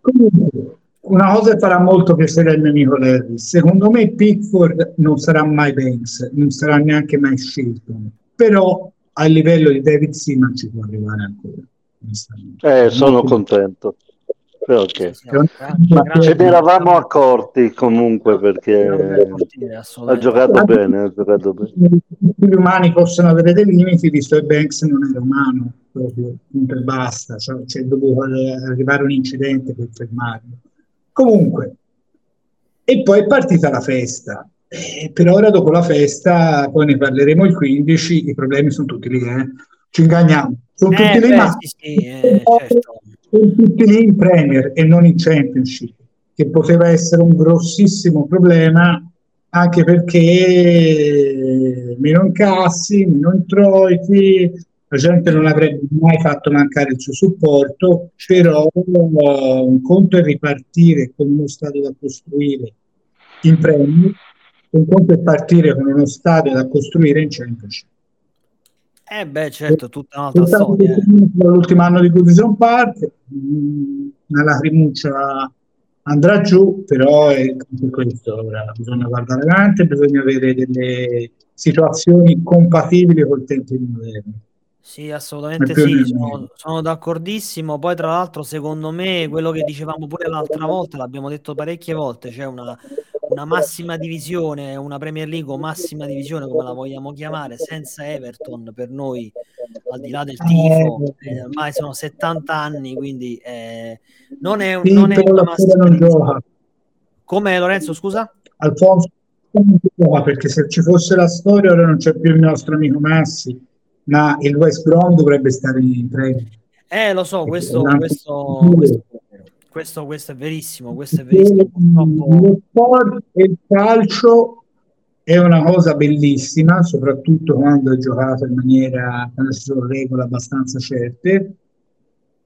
Comunque, una cosa che farà molto piacere al mio amico Larry. Secondo me Pickford non sarà mai Banks, non sarà neanche mai Shilton, però a livello di David Seaman ci può arrivare ancora. Eh, sono contento. Okay. Ma ce ne eravamo accorti comunque perché ha giocato bene, ha giocato bene. Gli umani possono avere dei limiti, visto che Banks non era umano, proprio, punto basta, cioè, c'è dovuto arrivare un incidente per fermarlo. Comunque, e poi è partita la festa. Eh, per ora dopo la festa, poi ne parleremo il 15, i problemi sono tutti lì, eh. ci inganniamo. Sono Eh, tutti lì, beh, ma sì, sì, eh, certo. Sono tutti lì in Premier e non in Championship, che poteva essere un grossissimo problema anche perché meno incassi, meno introiti, la gente non avrebbe mai fatto mancare il suo supporto, però eh, un conto è ripartire con uno stadio da costruire in Premier, un conto è partire con uno stadio da costruire in Championship. Eh beh, certo, tutta un'altra storia. eh. l'ultimo anno di Goodison Park, una lacrimuccia andrà giù, però è anche questo, ora bisogna guardare avanti, bisogna avere delle situazioni compatibili col tempo moderno. Sì, assolutamente sì, sono, sono d'accordissimo. Poi, tra l'altro, secondo me, quello che dicevamo pure l'altra volta, l'abbiamo detto parecchie volte, c'è una, una massima divisione, una Premier League o massima divisione, come la vogliamo chiamare, senza Everton per noi, al di là del tifo, eh, ormai sono 70 anni, quindi eh, non è, un- Sì, non è una massima divisione. Come Lorenzo, scusa? Alfonso non gioca perché se ci fosse la storia ora non c'è più il nostro amico Massi, ma il West Brom dovrebbe stare in Premier. Eh, lo so, questo, questo, questo, questo, questo è verissimo, questo è verissimo. Purtroppo... Lo sport e il calcio è una cosa bellissima, soprattutto quando è giocato in maniera, quando ci sono regole abbastanza certe,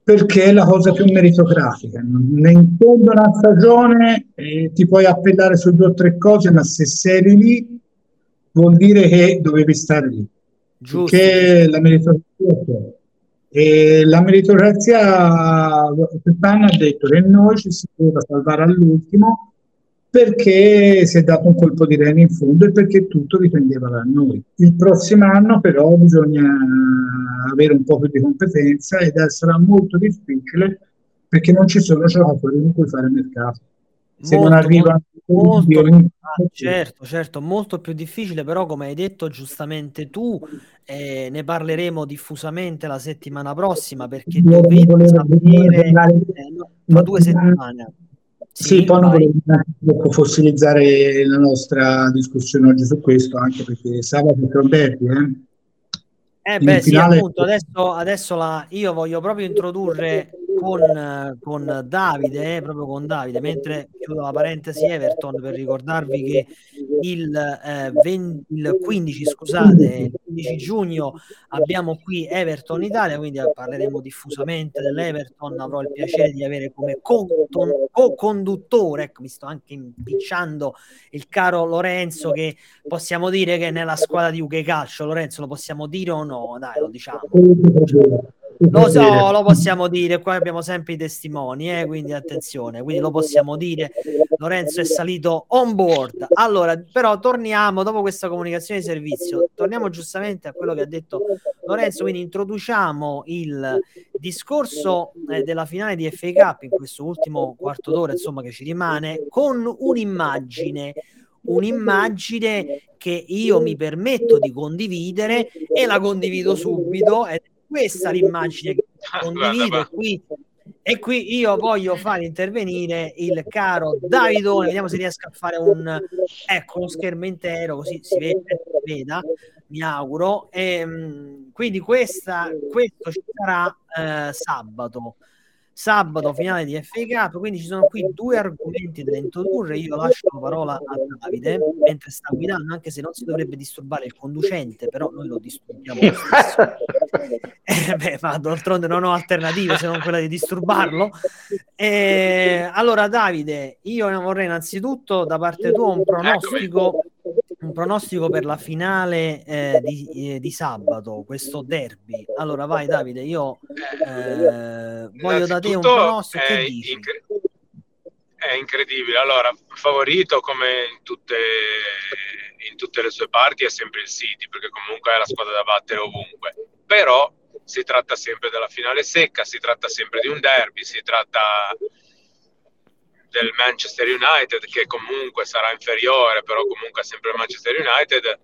perché è la cosa più meritocratica. In fondo una stagione eh, ti puoi appellare su due o tre cose, ma se sei lì vuol dire che dovevi stare lì. Giusto, Perché la meritocrazia. E la meritocrazia quest'anno ha detto che noi ci si doveva salvare all'ultimo perché si è dato un colpo di reni in fondo e perché tutto dipendeva da noi. Il prossimo anno però bisogna avere un po' più di competenza ed sarà molto difficile perché non ci sono giocatori con cui fare mercato. Se non Molto, arriva molto, molto- ah, certo, certo, molto più difficile, però come hai detto giustamente tu, eh, ne parleremo diffusamente la settimana prossima perché Io dovete volevo- sapere, eh, tra due settimane. Sì, poi non volevo fossilizzare la nostra discussione oggi su questo, anche perché sabato è un derby, eh? Eh beh, sì, finale- appunto, adesso, adesso la, io voglio proprio introdurre con, con Davide, eh, proprio con Davide, mentre chiudo la parentesi Everton per ricordarvi che il, eh, 20 il 15, scusate, il 15 giugno abbiamo qui Everton Italia, quindi parleremo diffusamente dell'Everton, avrò il piacere di avere come co-conduttore, ecco, mi sto anche impicciando il caro Lorenzo che possiamo dire che nella squadra di UK Calcio, Lorenzo lo possiamo dire o no? Dai, lo diciamo. Lo so, lo *laughs* possiamo dire, qua abbiamo sempre i testimoni, eh, quindi attenzione, quindi lo possiamo dire. Lorenzo è salito on board. Allora, però torniamo dopo questa comunicazione di servizio, torniamo giustamente a quello che ha detto Lorenzo, quindi introduciamo il discorso eh, della finale di FA Cup in questo ultimo quarto d'ora, insomma, che ci rimane con un'immagine un'immagine che io mi permetto di condividere e la condivido subito ed è questa l'immagine che *laughs* condivido Guarda, qui, e qui io voglio fare intervenire il caro Davidone. Vediamo se riesco a fare un ecco lo schermo intero così si vede, si veda mi auguro. E, mh, quindi questa, questo ci sarà eh, sabato sabato finale di FA Cup, quindi ci sono qui due argomenti da introdurre, io lascio la parola a Davide mentre sta guidando, anche se non si dovrebbe disturbare il conducente, però noi lo disturbiamo lo stesso. *laughs* eh, beh, ma d'altronde non ho alternative se non quella di disturbarlo. Eh, allora Davide, io vorrei innanzitutto da parte tua un pronostico un pronostico per la finale eh, di, eh, di, sabato, questo derby. Allora vai Davide, io eh, voglio da te un pronostico. Dici? Incre- è incredibile. Allora, favorito come in tutte, in tutte le sue parti è sempre il City, perché comunque è la squadra da battere ovunque. Però si tratta sempre della finale secca, si tratta sempre di un derby, si tratta del Manchester United che comunque sarà inferiore, però comunque è sempre il Manchester United.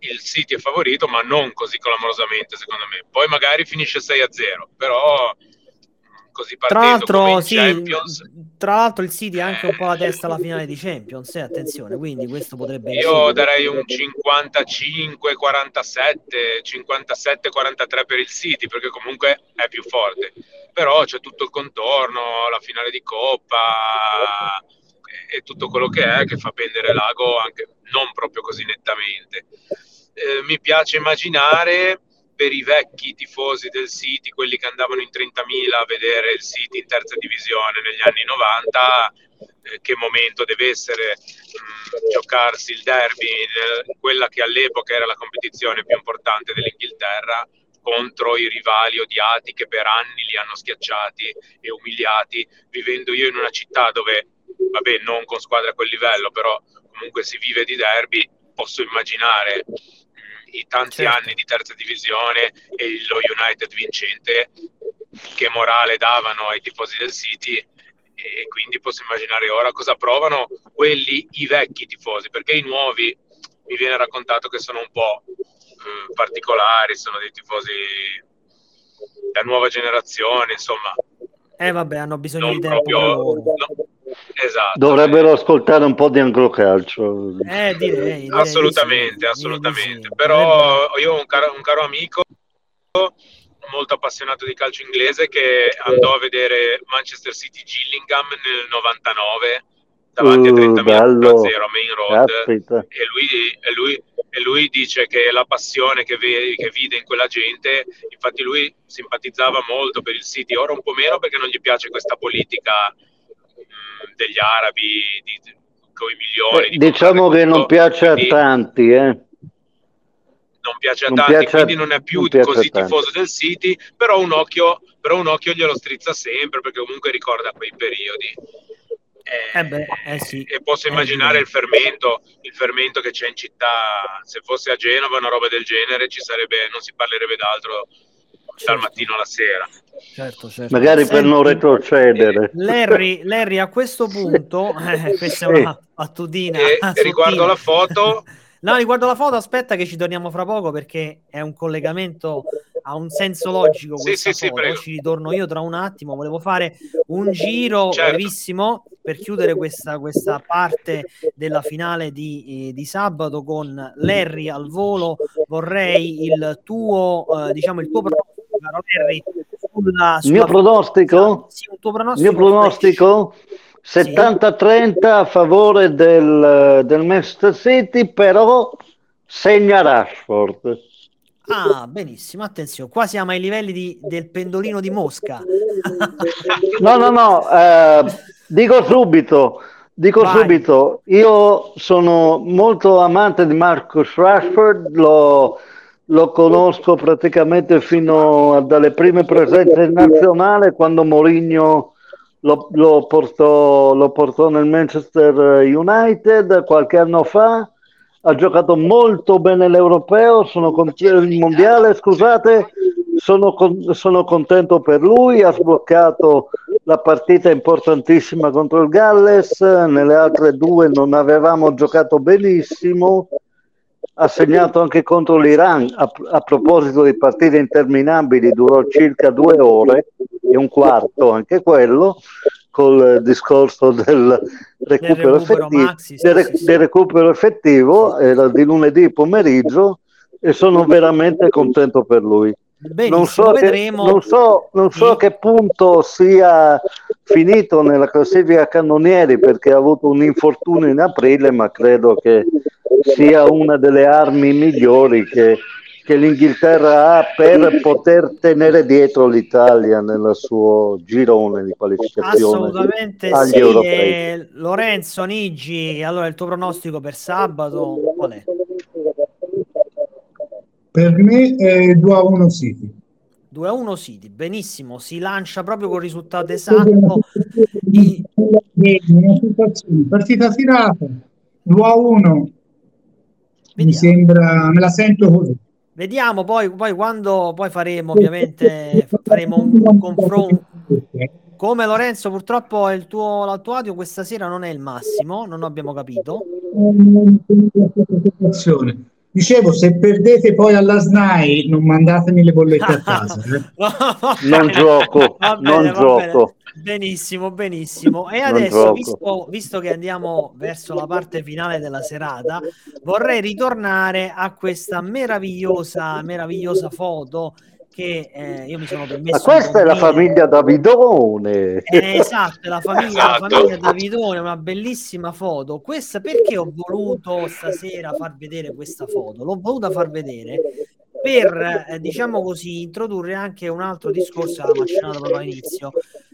Il City è favorito, ma non così clamorosamente, secondo me. Poi magari finisce 6-0, però così tra l'altro, sì, tra l'altro il City ha anche un po' la testa alla finale di Champions eh, attenzione quindi questo potrebbe io darei un 55 47 57 43 per il City perché comunque è più forte. Però c'è tutto il contorno la finale di Coppa e tutto quello che è che fa pendere l'ago anche non proprio così nettamente. Eh, mi piace immaginare per i vecchi tifosi del City, quelli che andavano in 30.000 a vedere il City in terza divisione negli anni 90, eh, che momento deve essere mh, giocarsi il derby in quella che all'epoca era la competizione più importante dell'Inghilterra contro i rivali odiati che per anni li hanno schiacciati e umiliati, vivendo io in una città dove, vabbè, non con squadre a quel livello, però comunque si vive di derby, posso immaginare i tanti certo. anni di terza divisione e lo United vincente che morale davano ai tifosi del City e quindi posso immaginare ora cosa provano quelli, i vecchi tifosi, perché i nuovi mi viene raccontato che sono un po' eh, particolari, sono dei tifosi da nuova generazione, insomma. Eh vabbè, hanno bisogno di tempo. Proprio, no, Esatto. Dovrebbero ascoltare un po' di anglocalcio. Eh, direi, direi assolutamente, sì, assolutamente. Sì. Però io ho un caro, un caro amico molto appassionato di calcio inglese che andò a vedere Manchester City Gillingham nel 99 davanti uh, a 30.000 a a Main Road e lui, e, lui, e lui, dice che la passione che, ve, che, vide in quella gente infatti lui simpatizzava molto per il City ora un po' meno perché non gli piace questa politica degli arabi di, con i milioni. Beh, diciamo che non piace quindi, a tanti, eh. Non piace a non tanti, piace quindi non è più non così tifoso del City, però un, occhio, però un occhio glielo strizza sempre perché comunque ricorda quei periodi. Eh, eh beh, eh sì, e posso immaginare il fermento, il fermento che c'è in città. Se fosse a Genova una roba del genere, ci sarebbe, non si parlerebbe d'altro. Dal mattino alla sera. Certo, certo. Magari Senti, per non retrocedere. Larry, Larry a questo punto, eh, questa è una battutina. E, riguardo la foto... *laughs* No, riguardo la foto, aspetta che ci torniamo fra poco perché è un collegamento, ha un senso logico sì, sì, sì, ci ritorno io tra un attimo, volevo fare un giro certo. brevissimo per chiudere questa, questa parte della finale di, eh, di, sabato con Larry al volo. Vorrei il tuo, eh, diciamo, il tuo caro Larry, sulla, sulla mio pronostico? Sì, un tuo pronostico? Mio pronostico? 70-30 a favore del, del Manchester City, però segna Rashford. Ah, benissimo, attenzione, qua siamo ai livelli di, del pendolino di Mosca. *laughs* no, no, no, eh, dico subito, dico Vai. subito, io sono molto amante di Marcus Rashford, lo, lo conosco praticamente fino dalle prime presenze in nazionale quando Mourinho lo, lo, portò, lo portò nel Manchester United qualche anno fa. Ha giocato molto bene l'europeo, sono con- il mondiale, scusate, sono, con- sono, contento per lui, ha sbloccato la partita importantissima contro il Galles, nelle altre due non avevamo giocato benissimo, ha segnato anche contro l'Iran, a, a proposito di partite interminabili, durò circa due ore e un quarto anche quello, col discorso del recupero, del effettivo, maxi, sì, del, sì, del recupero effettivo, era di lunedì pomeriggio e sono veramente contento per lui. Benissimo, non so, vedremo. Che, non so, non so a che punto sia finito nella classifica cannonieri perché ha avuto un infortunio in aprile, ma credo che sia una delle armi migliori che, che l'Inghilterra ha per poter tenere dietro l'Italia nel suo girone di qualificazione. Assolutamente agli sì. E Lorenzo Nigi, allora il tuo pronostico per sabato qual è? Per me è 2 a 1 City. 2 a 1 City, benissimo, si lancia proprio col risultato esatto. Di... Partita tirata 2 a 1. Mi sembra, me la sento così. Vediamo poi, poi quando poi faremo ovviamente faremo un, un confronto. Come Lorenzo, purtroppo il tuo, il tuo audio questa sera non è il massimo, non abbiamo capito. Dicevo, se perdete poi alla SNAI, non mandatemi le bollette a *laughs* casa. Eh. non gioco, bene, non gioco. Benissimo, benissimo. E adesso, visto, visto, che andiamo verso la parte finale della serata, vorrei ritornare a questa meravigliosa, meravigliosa foto che eh, io mi sono permesso. Ma questa è la famiglia Davidone. Eh, esatto, la famiglia, esatto. la famiglia Davidone, una bellissima foto. Questa perché ho voluto stasera far vedere questa foto? L'ho voluta far vedere per, eh, diciamo così, introdurre anche un altro discorso aveva accennato proprio all'inizio,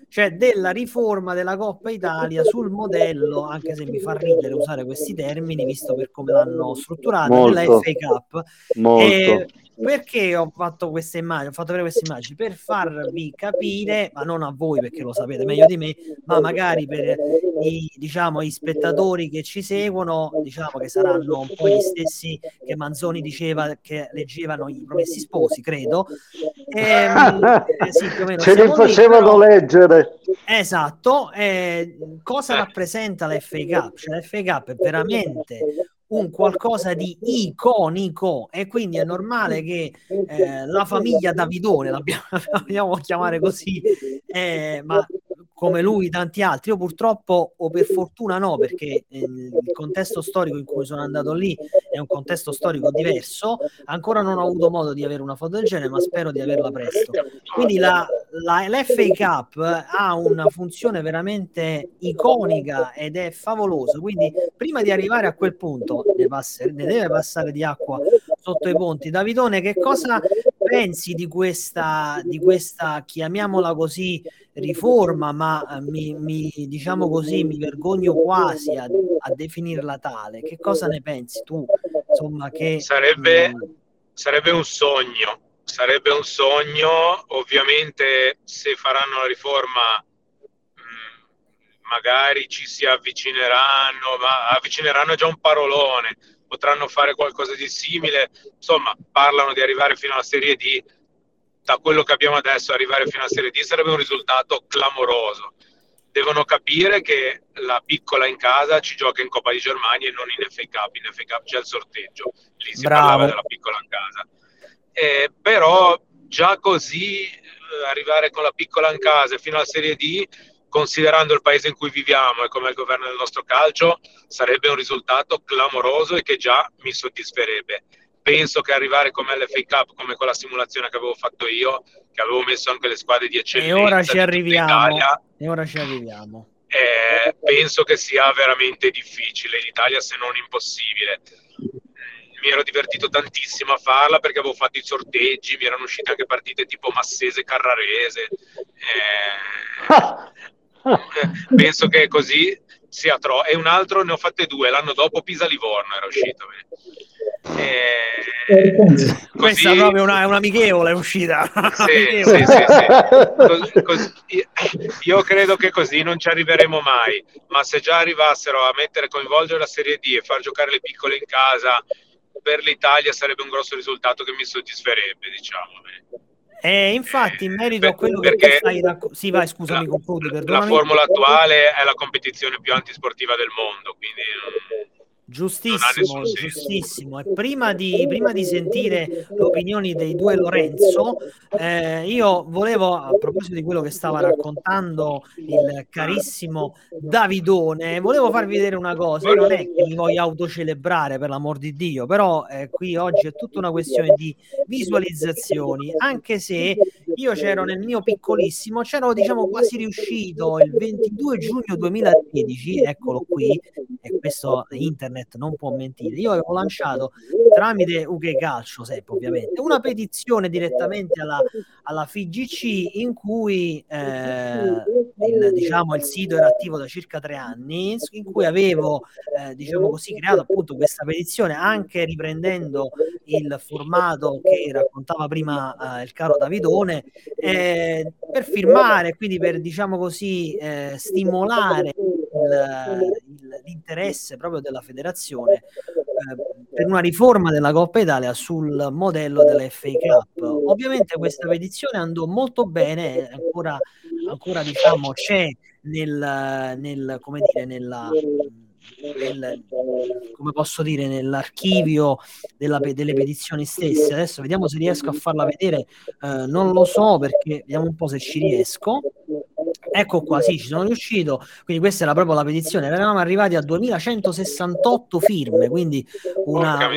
cioè della riforma della Coppa Italia sul modello, anche se mi fa ridere usare questi termini, visto per come l'hanno strutturata, della FA Cup. Molto. E perché ho fatto queste immagini? Ho fatto vedere queste immagini per farvi capire, ma non a voi perché lo sapete meglio di me, ma magari per i, diciamo, gli spettatori che ci seguono, diciamo che saranno un po' gli stessi che Manzoni diceva che leggevano i promessi sposi, credo. E, ehm, eh, sì. *laughs* Ce li facevano lì, però... leggere. Esatto. Eh, cosa rappresenta la FA Cup? Cioè, la FA Cup è veramente un qualcosa di iconico. E quindi è normale che eh, la famiglia Davidone, l'abbiamo *laughs* chiamare così, eh, ma come lui tanti altri. Io purtroppo, o per fortuna no, perché eh, il contesto storico in cui sono andato lì è un contesto storico diverso, ancora non ho avuto modo di avere una foto del genere, ma spero di averla presto. Quindi la, la, l'FA Cup ha una funzione veramente iconica ed è favolosa, quindi prima di arrivare a quel punto ne, passa, ne deve passare di acqua sotto i ponti. Davidone, che cosa pensi di questa, di questa chiamiamola così, riforma, ma eh, mi, mi, diciamo così, mi vergogno quasi a, a, definirla tale. Che cosa ne pensi tu? Insomma, che sarebbe, mh... Mm, sarebbe un sogno, sarebbe un sogno. Ovviamente, se faranno la riforma, mm, magari ci si avvicineranno, ma avvicineranno già un parolone. Potranno fare qualcosa di simile, insomma, parlano di arrivare fino alla Serie D da quello che abbiamo adesso arrivare fino a Serie D sarebbe un risultato clamoroso. Devono capire che la piccola in casa ci gioca in Coppa di Germania e non in FA Cup. In FA Cup c'è il sorteggio, lì si Bravo. parlava della piccola in casa. Eh, però già così eh, arrivare con la piccola in casa fino alla Serie D, considerando il paese in cui viviamo e come il governo del nostro calcio, sarebbe un risultato clamoroso e che già mi soddisferebbe penso che arrivare come l'FA Cup, come quella simulazione che avevo fatto io, che avevo messo anche le squadre di eccellenza. E ora ci arriviamo. Italia, e ora ci arriviamo. Eh, penso che sia veramente difficile in Italia, se non impossibile. Mi ero divertito tantissimo a farla perché avevo fatto i sorteggi, mi erano uscite anche partite tipo Massese Carrarese. Eh, *laughs* penso che così sia troppo. E un altro ne ho fatte due, l'anno dopo Pisa-Livorno era uscito. Eh, Questa è proprio una, una amichevole è uscita. Sì, sì, sì, così, così, io credo che così non ci arriveremo mai, ma se già arrivassero a mettere coinvolgere la Serie D e far giocare le piccole in casa, per l'Italia sarebbe un grosso risultato che mi soddisferebbe, diciamo. Eh, infatti, in merito a quello che stai raccontando, sì, vai, scusami, la, concludi. La formula attuale è la competizione più antisportiva del mondo, quindi Giustissimo, giustissimo. E prima di, prima di, sentire le opinioni dei due Lorenzo, eh, io volevo, a proposito di quello che stava raccontando il carissimo Davidone, volevo farvi vedere una cosa. Io non è che mi voglio autocelebrare, per l'amor di Dio, però eh, qui oggi è tutta una questione di visualizzazioni, anche se io c'ero nel mio piccolissimo, c'ero diciamo quasi riuscito il 22 giugno 2013, eccolo qui, e questo internet non può mentire. Io avevo lanciato tramite UG Calcio, sempre ovviamente, una petizione direttamente alla, alla FIGC in cui eh, il, diciamo, il sito era attivo da circa tre anni, in cui avevo eh, diciamo così, creato appunto questa petizione anche riprendendo il formato che raccontava prima eh, il caro Davidone eh, per firmare, quindi per diciamo così eh, stimolare il, il, l'interesse proprio della federazione eh, per una riforma della Coppa Italia sul modello della FA Cup. Ovviamente questa petizione andò molto bene, ancora, ancora diciamo c'è nel, nel come dire, nella nel, come posso dire, nell'archivio della, delle petizioni stesse. Adesso vediamo se riesco a farla vedere, eh, non lo so perché vediamo un po' se ci riesco. Ecco qua, sì, ci sono riuscito. Quindi questa era proprio la petizione. Eravamo arrivati a 2168 firme, quindi una,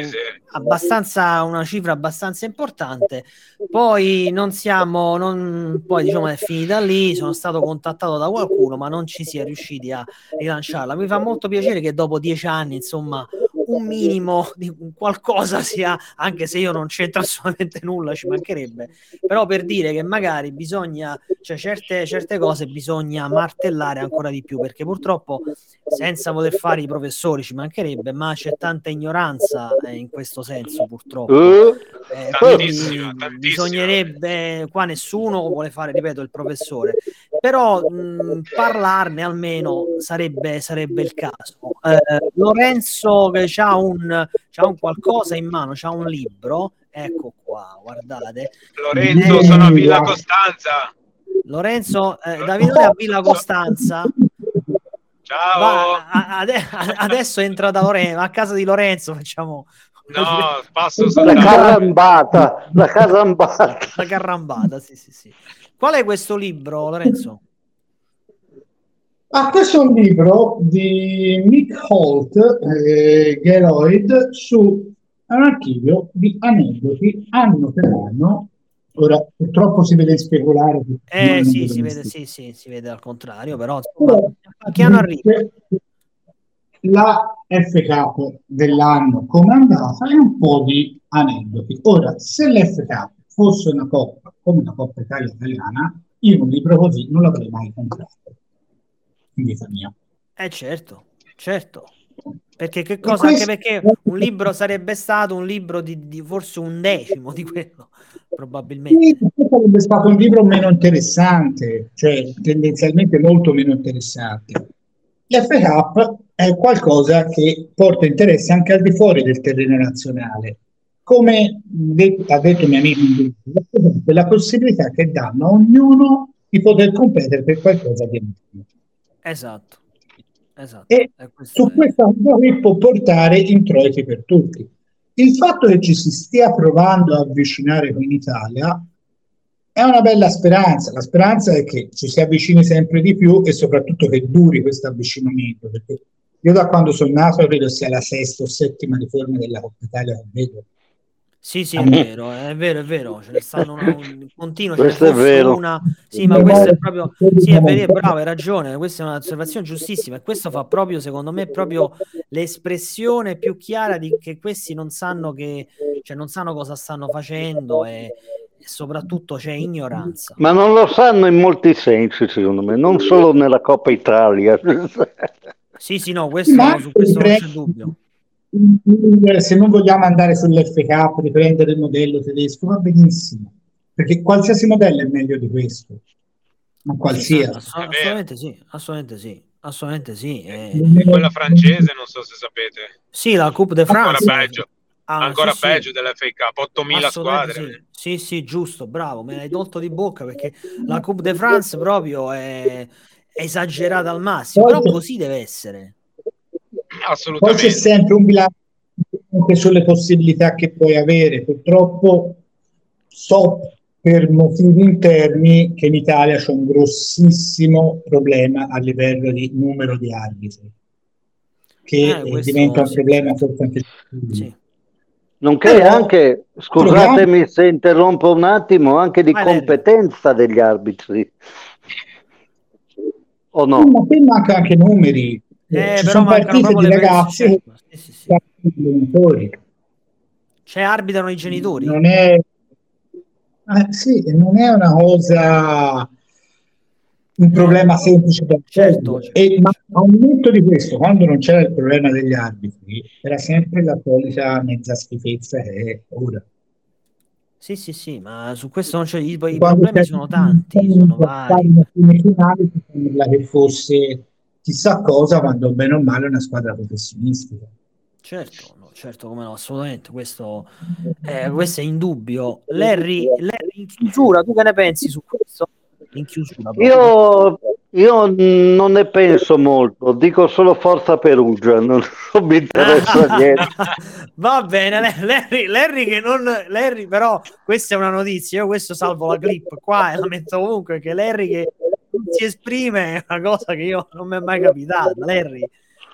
abbastanza, una cifra abbastanza importante. Poi non siamo, non, poi diciamo è finita lì. Sono stato contattato da qualcuno, ma non ci si è riusciti a rilanciarla. Mi fa molto piacere che dopo dieci anni, insomma, un minimo di qualcosa sia, anche se io non c'entro assolutamente nulla, ci mancherebbe, però per dire che magari bisogna, cioè certe, certe cose bisogna martellare ancora di più, perché purtroppo senza voler fare i professori ci mancherebbe, ma c'è tanta ignoranza eh, in questo senso purtroppo. Uh, eh, tantissima, tantissima. Bisognerebbe, qua nessuno vuole fare, ripeto, il professore, però mh, parlarne almeno sarebbe, sarebbe il caso. Eh, Lorenzo che ha un, un qualcosa in mano, c'ha un libro, ecco qua, guardate. Lorenzo, sono a Villa Costanza. Lorenzo, eh, Davide a Villa Costanza. Ciao. Va, a, a, adesso entra da Lorenzo, a casa di Lorenzo facciamo No, passo la carambata, la carambata. La carambata, sì, sì, sì. Qual è questo libro, Lorenzo? Ah, questo è un libro di Nick Holt, eh, Geroid, su un archivio di aneddoti anno per anno. Ora, purtroppo si vede speculare. Eh sì, si vede, sì, sì, si vede al contrario, però insomma, che anno arriva? La FK dell'anno come andata e un po' di aneddoti. Ora, se l'FK fosse una coppa come una Coppa Italia italiana, io un libro così non l'avrei mai comprato in vita mia. Eh certo, certo. Perché che cosa? Questo... Anche perché un libro sarebbe stato un libro di, di forse un decimo di quello, probabilmente. Sì, sarebbe stato un libro meno interessante, cioè tendenzialmente molto meno interessante. L'FK è qualcosa che porta interesse anche al di fuori del terreno nazionale. Come detto, ha detto mio amico, la possibilità che danno a ognuno di poter competere per qualcosa di meglio. Esatto. esatto. E su è... questa cosa può portare introiti per tutti. Il fatto che ci si stia provando a avvicinare qui in Italia è una bella speranza. La speranza è che ci si avvicini sempre di più e soprattutto che duri questo avvicinamento. Perché io da quando sono nato credo sia la sesta o settima riforma della Coppa Italia che vedo sì, sì, è vero, è vero, è vero, ce ne stanno una, un continuo, questo è vero. Una... Sì, ma questo è proprio, sì, è vero, bravo, hai ragione, questa è un'osservazione giustissima e questo fa proprio, secondo me, proprio l'espressione più chiara di che questi non sanno che, cioè non sanno cosa stanno facendo e, e soprattutto c'è ignoranza. Ma non lo sanno in molti sensi, secondo me, non solo nella Coppa Italia. sì, sì, no, questo, su questo non c'è dubbio se non vogliamo andare sull'FK, riprendere il modello tedesco, va benissimo, perché qualsiasi modello è meglio di questo, ma qualsiasi. Sì, assolutamente sì, assolutamente sì, assolutamente sì. Eh, Quella francese, non so se sapete. Sì, la Coupe de France. Ancora peggio. Ah, ancora sì, peggio sì. dell'FK, 8000 squadre. Sì. sì, sì, giusto, bravo, me l'hai tolto di bocca perché la Coupe de France proprio è esagerata al massimo, però così deve essere. Assolutamente. Poi c'è sempre un bilancio anche sulle possibilità che puoi avere. Purtroppo so per motivi interni che in Italia c'è un grossissimo problema a livello di numero di arbitri, che Eh, questo diventa un sì. problema anche Sì. Nonché Però- anche, scusatemi se interrompo un attimo, anche di competenza degli arbitri. O no? Ma qui manca anche numeri. Eh, Ci sono partite di ragazzi Sì, sì, sì. i genitori. Cioè, arbitrano i genitori? Non è, eh, sì, non è una cosa, un problema semplice da Certo, certo. E, ma al netto di questo, quando non c'era il problema degli arbitri, era sempre la solita mezza schifezza che è ora. Sì, sì, sì, ma su questo non c'è. I, i problemi sono tanti, sono vari. si sembra che fosse chissà cosa, quando bene o male è una squadra professionistica. Certo, no, certo, come no, assolutamente. Questo, eh, questo è indubbio. Larry, Larry, in chiusura, tu che ne pensi su questo? In chiusura. Io, io non ne penso molto, dico solo forza Perugia, non, non mi interessa *laughs* niente. Va bene, Larry, Larry che non Larry, però questa è una notizia. Io questo salvo la clip qua e la metto ovunque. Che Larry che si esprime è *laughs* una cosa che io non mi è mai capitata. Larry,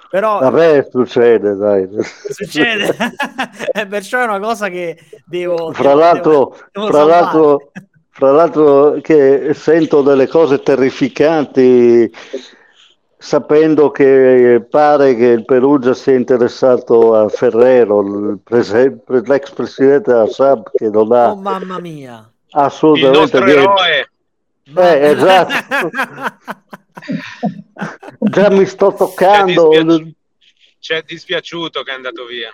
però Vabbè, succede, dai. succede, *laughs* e perciò è una cosa che devo. Fra devo- l'altro, devo fra salvare. l'altro, fra l'altro che sento delle cose terrificanti sapendo che pare che il Perugia sia interessato a Ferrero, prese- l'ex presidente della SAB che non ha Oh mamma mia. Il assolutamente nostro niente. Eroe. Eh, *laughs* esatto. Già mi sto toccando. Ci è dispiaci- Ci è dispiaciuto che è andato via.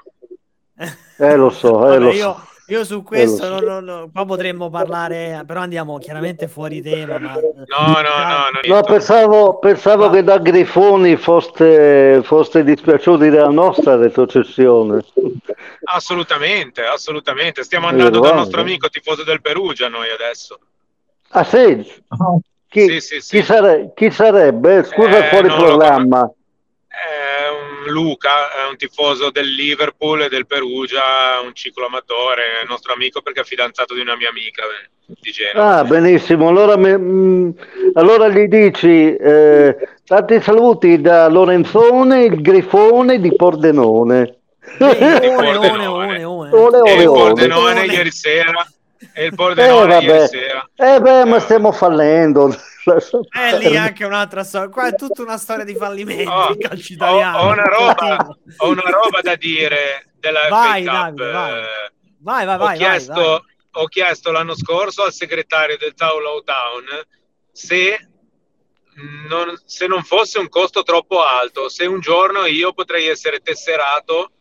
Eh, lo so, eh, Vabbè, lo io, so. io su questo Eh, lo non- non- non- qua potremmo parlare, però andiamo chiaramente fuori tema. Ma, No, no, no. non No, pensavo, pensavo Ma- che da Grifoni foste, foste dispiaciuti della nostra retrocessione. Assolutamente, assolutamente. Stiamo Eh, andando dal nostro amico tifoso del Perugia noi adesso. Ah, sì? Ah, Chi, Sì, sì, sì. chi sare- chi sarebbe? Scusa, Eh, fuori programma. Luca, è un tifoso del Liverpool e del Perugia, un cicloamatore, il nostro amico perché è fidanzato di una mia amica eh, di Genova. Ah, benissimo. Allora, mi- mm, allora gli dici eh, tanti saluti da Lorenzone, il Grifone di Pordenone. One, Di one, Pordenone. one, one. Ole, e ole, il ole. Pordenone Ole. ieri sera. E il Eh, Pordenone vabbè. ieri sera. Eh, beh, ma Eh, stiamo fallendo. *laughs* È lì anche un'altra storia. Qua è tutta una storia di fallimenti. Oh, ho, ho una roba, ho una roba da dire della Vai, FA Cup. Vai. Eh, Vai, vai, ho, vai. chiesto, vai. ho chiesto l'anno scorso al segretario del Taulau Town se non, se non fosse un costo troppo alto, se un giorno io potrei essere tesserato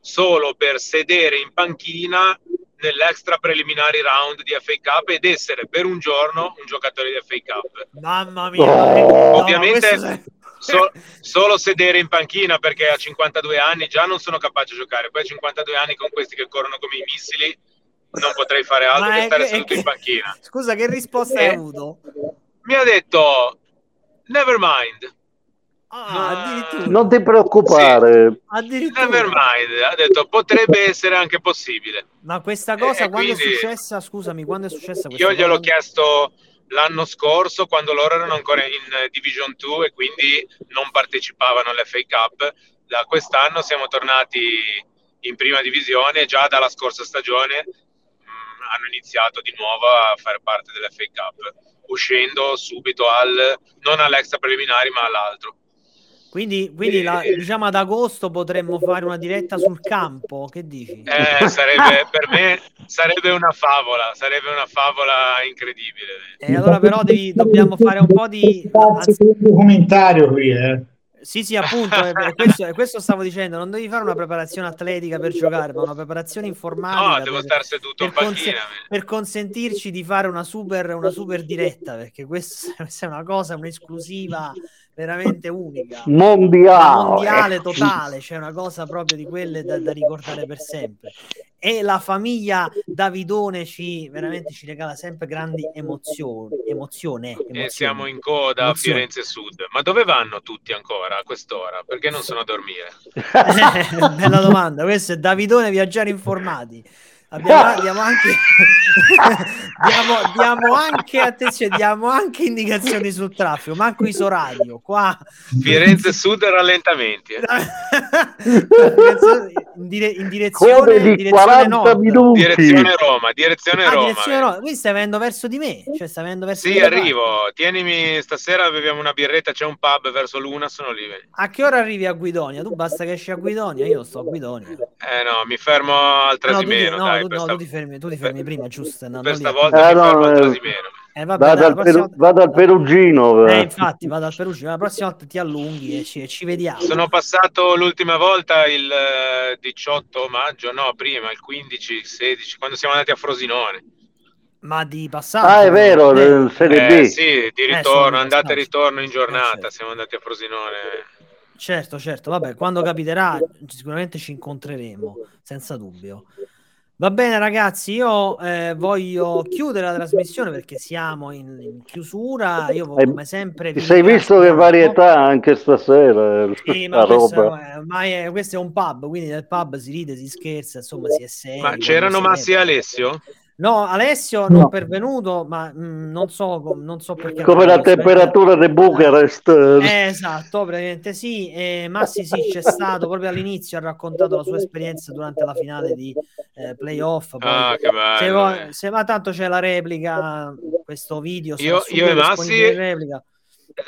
solo per sedere in panchina nell'extra preliminari round di FA Cup ed essere per un giorno un giocatore di FA Cup. Mamma mia. Oh. no, Ovviamente è- So- solo sedere in panchina perché a 52 anni già non sono capace a giocare, poi a 52 anni con questi che corrono come i missili non potrei fare altro Ma che stare che- seduto è in che- panchina. Scusa, che risposta hai Eh. avuto? Mi ha detto never mind, Ah. Non ti preoccupare. addirittura. never mind, ha detto potrebbe *laughs* essere anche possibile. Ma questa cosa Eh, quando è quindi- successa? Scusami, quando è successa questa Io gliel'ho cosa? chiesto l'anno scorso quando loro erano ancora in Division 2 e quindi non partecipavano all'FA Cup. Da quest'anno siamo tornati in prima divisione e già dalla scorsa stagione mh, hanno iniziato di nuovo a fare parte dell'FA Cup, uscendo subito al non all'extra preliminari ma all'altro. Quindi, quindi la- Eh. diciamo ad agosto potremmo fare una diretta sul campo. Che dici? Eh, sarebbe, per me sarebbe una favola, sarebbe una favola incredibile. E allora però devi- dobbiamo fare un po' di... Il documentario qui, eh. Sì, sì, appunto, questo, è questo stavo dicendo, non devi fare una preparazione atletica per giocare, ma una preparazione informatica No, devo per, stare seduto in per panchina. per consentirci di fare una super, una super diretta, perché questa, *laughs* questa è una cosa, un'esclusiva veramente unica. Mondiale. mondiale *laughs* totale, c'è una cosa proprio di quelle da, da ricordare per sempre. e la famiglia Davidone ci veramente ci regala sempre grandi emozioni, emozione, emozione. E siamo in coda a Firenze Sud. Ma dove vanno tutti ancora a quest'ora? Perché non sono a dormire? *laughs* Bella domanda, questo è Davidone Viaggiare Informati. Abbiamo, abbiamo, anche, *laughs* diamo, diamo, anche attenzione, diamo anche indicazioni sul traffico, manco iso radio qua. Firenze Sud rallentamenti. Eh. in, dire, in direzione, di direzione nord. Minuti. Direzione Roma, direzione ah, Roma. Direzione Roma. Qui stai venendo verso di me, cioè stai venendo verso Sì, arrivo. Tienimi stasera beviamo una birretta, c'è un pub verso l'una, sono lì. A che ora arrivi a Guidonia? Tu basta che esci a Guidonia, io sto a Guidonia. Eh no, mi fermo al Trasimeno, no, dai, tu, no, sta... tu ti fermi, tu ti fermi per, prima, giusto? No, per stavolta eh, mi fermo al Trasimeno. Eh, vabbè, vado, dai, al. Peru... vado, al Perugino. Eh, infatti, vado al Perugino. La prossima volta ti allunghi e ci, ci vediamo. Sono passato l'ultima volta il 18 maggio, no, prima, il 15, 16, quando siamo andati a Frosinone. Ma di passaggio? Ah, è vero, eh, Serie B. Eh, sì, di ritorno, eh, andata e ritorno in giornata. certo. Siamo andati a Frosinone. Certo, certo, vabbè, quando capiterà sicuramente ci incontreremo, senza dubbio. Va bene ragazzi, io eh, voglio chiudere la trasmissione perché siamo in, in chiusura. Io come sempre... Ti sei visto che varietà anche stasera? Sì, ma questo è, ma è, questo è un pub, quindi nel pub si ride, si scherza, insomma si è seri. Ma c'erano Massi e Alessio? No, Alessio non no. pervenuto, ma mh, non, so, non so perché. Come la temperatura di Bucarest. Eh, esatto, praticamente sì. E Massi sì, c'è stato proprio all'inizio, ha raccontato la sua esperienza durante la finale di eh, playoff. Poi, ah, che bello. Se, se va tanto c'è la replica, questo video. Io, io e Massi... Replica.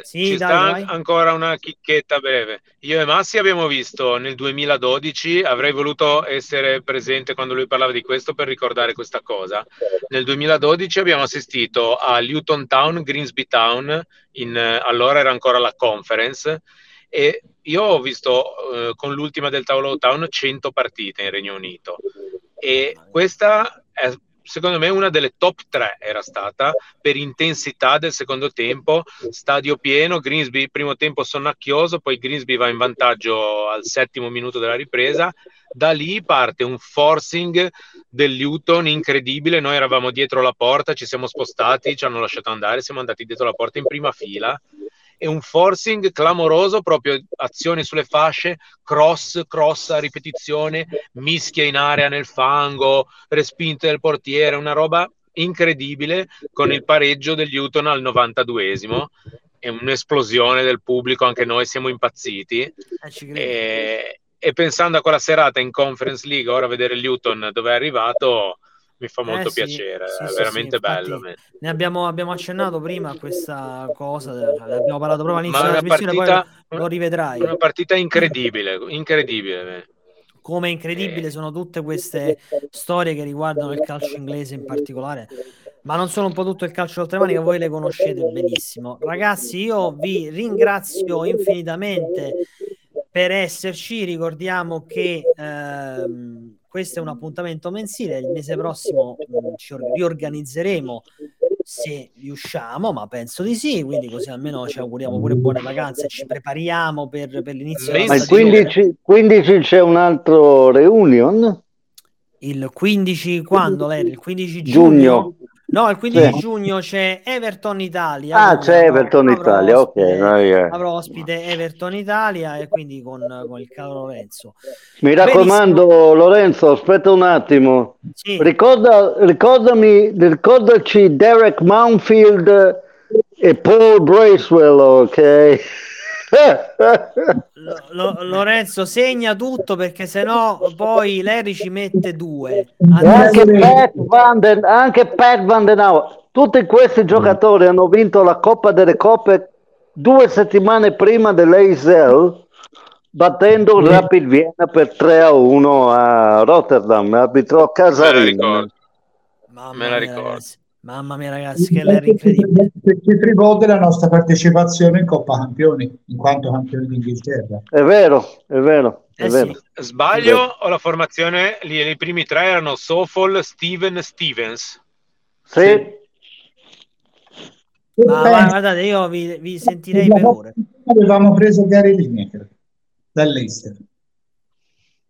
Sì, Ci dai, sta ancora una chicchetta breve. Io e Massi abbiamo visto nel 2012, avrei voluto essere presente quando lui parlava di questo per ricordare questa cosa. Nel 2012 abbiamo assistito a Luton Town, Greensby Town, in, allora era ancora la conference, e io ho visto eh, con l'ultima del tavolo Town 100 partite in Regno Unito. E questa è secondo me una delle top 3 era stata per intensità del secondo tempo, stadio pieno, Greensby primo tempo sonnacchioso, poi Greensby va in vantaggio al settimo minuto della ripresa, da lì parte un forcing del Luton incredibile, noi eravamo dietro la porta, ci siamo spostati, ci hanno lasciato andare, siamo andati dietro la porta in prima fila e un forcing clamoroso, proprio azioni sulle fasce, cross, cross a ripetizione, mischia in area nel fango, respinte del portiere, una roba incredibile con il pareggio degli Newton al 92esimo e un'esplosione del pubblico, anche noi siamo impazziti. Eh, e, e, pensando a quella serata in Conference League, ora vedere Newton dove è arrivato, mi fa molto eh, sì, piacere, sì, è sì, veramente bello. Ne abbiamo, abbiamo, accennato prima a questa cosa, abbiamo parlato proprio all'inizio della trasmissione, partita, poi lo rivedrai. Una partita incredibile, incredibile. Come incredibile sono tutte queste storie che riguardano il calcio inglese in particolare, ma non sono un po' tutto il calcio oltremanica, voi le conoscete benissimo. Ragazzi, io vi ringrazio infinitamente per esserci, ricordiamo che ehm, questo è un appuntamento mensile, il mese prossimo mh, ci riorganizzeremo se riusciamo, ma penso di sì, quindi così almeno ci auguriamo pure buone vacanze ci prepariamo per, per l'inizio ma il 15, 15 c'è un altro reunion? Il 15 quando, Larry? Il 15 giugno? giugno. No, il 15 sì. giugno c'è Everton Italia. Ah, c'è Everton Italia, ospite, ok. Yeah. Avrò ospite Everton Italia e quindi con, con il caro Lorenzo. Mi raccomando, Benissimo. Lorenzo, aspetta un attimo. Sì. Ricorda, ricordami, ricordaci Derek Mountfield e Paul Bracewell, ok? Lo, lo, Lorenzo segna tutto perché sennò poi Larry ci mette due. Anche Pat, Van den, anche Pat Van den Auer tutti questi giocatori hanno vinto la Coppa delle Coppe due settimane prima dell'Eisel battendo il Rapid Vienna per 3 a 1 a Rotterdam. Arbitrò Casarin me la ricordo Mamma mia, ragazzi, che l'era incredibile. Perché trivolte la nostra partecipazione in Coppa Campioni, in quanto campioni d'Inghilterra. È vero, è vero. È Eh vero. sì. Sbaglio o la formazione? Lì, I primi tre erano Sofol, Steven, Stevens. Sì. Ma, ma guardate, io vi, vi sentirei per ore. Avevamo preso Gary Lineker dall'Eister.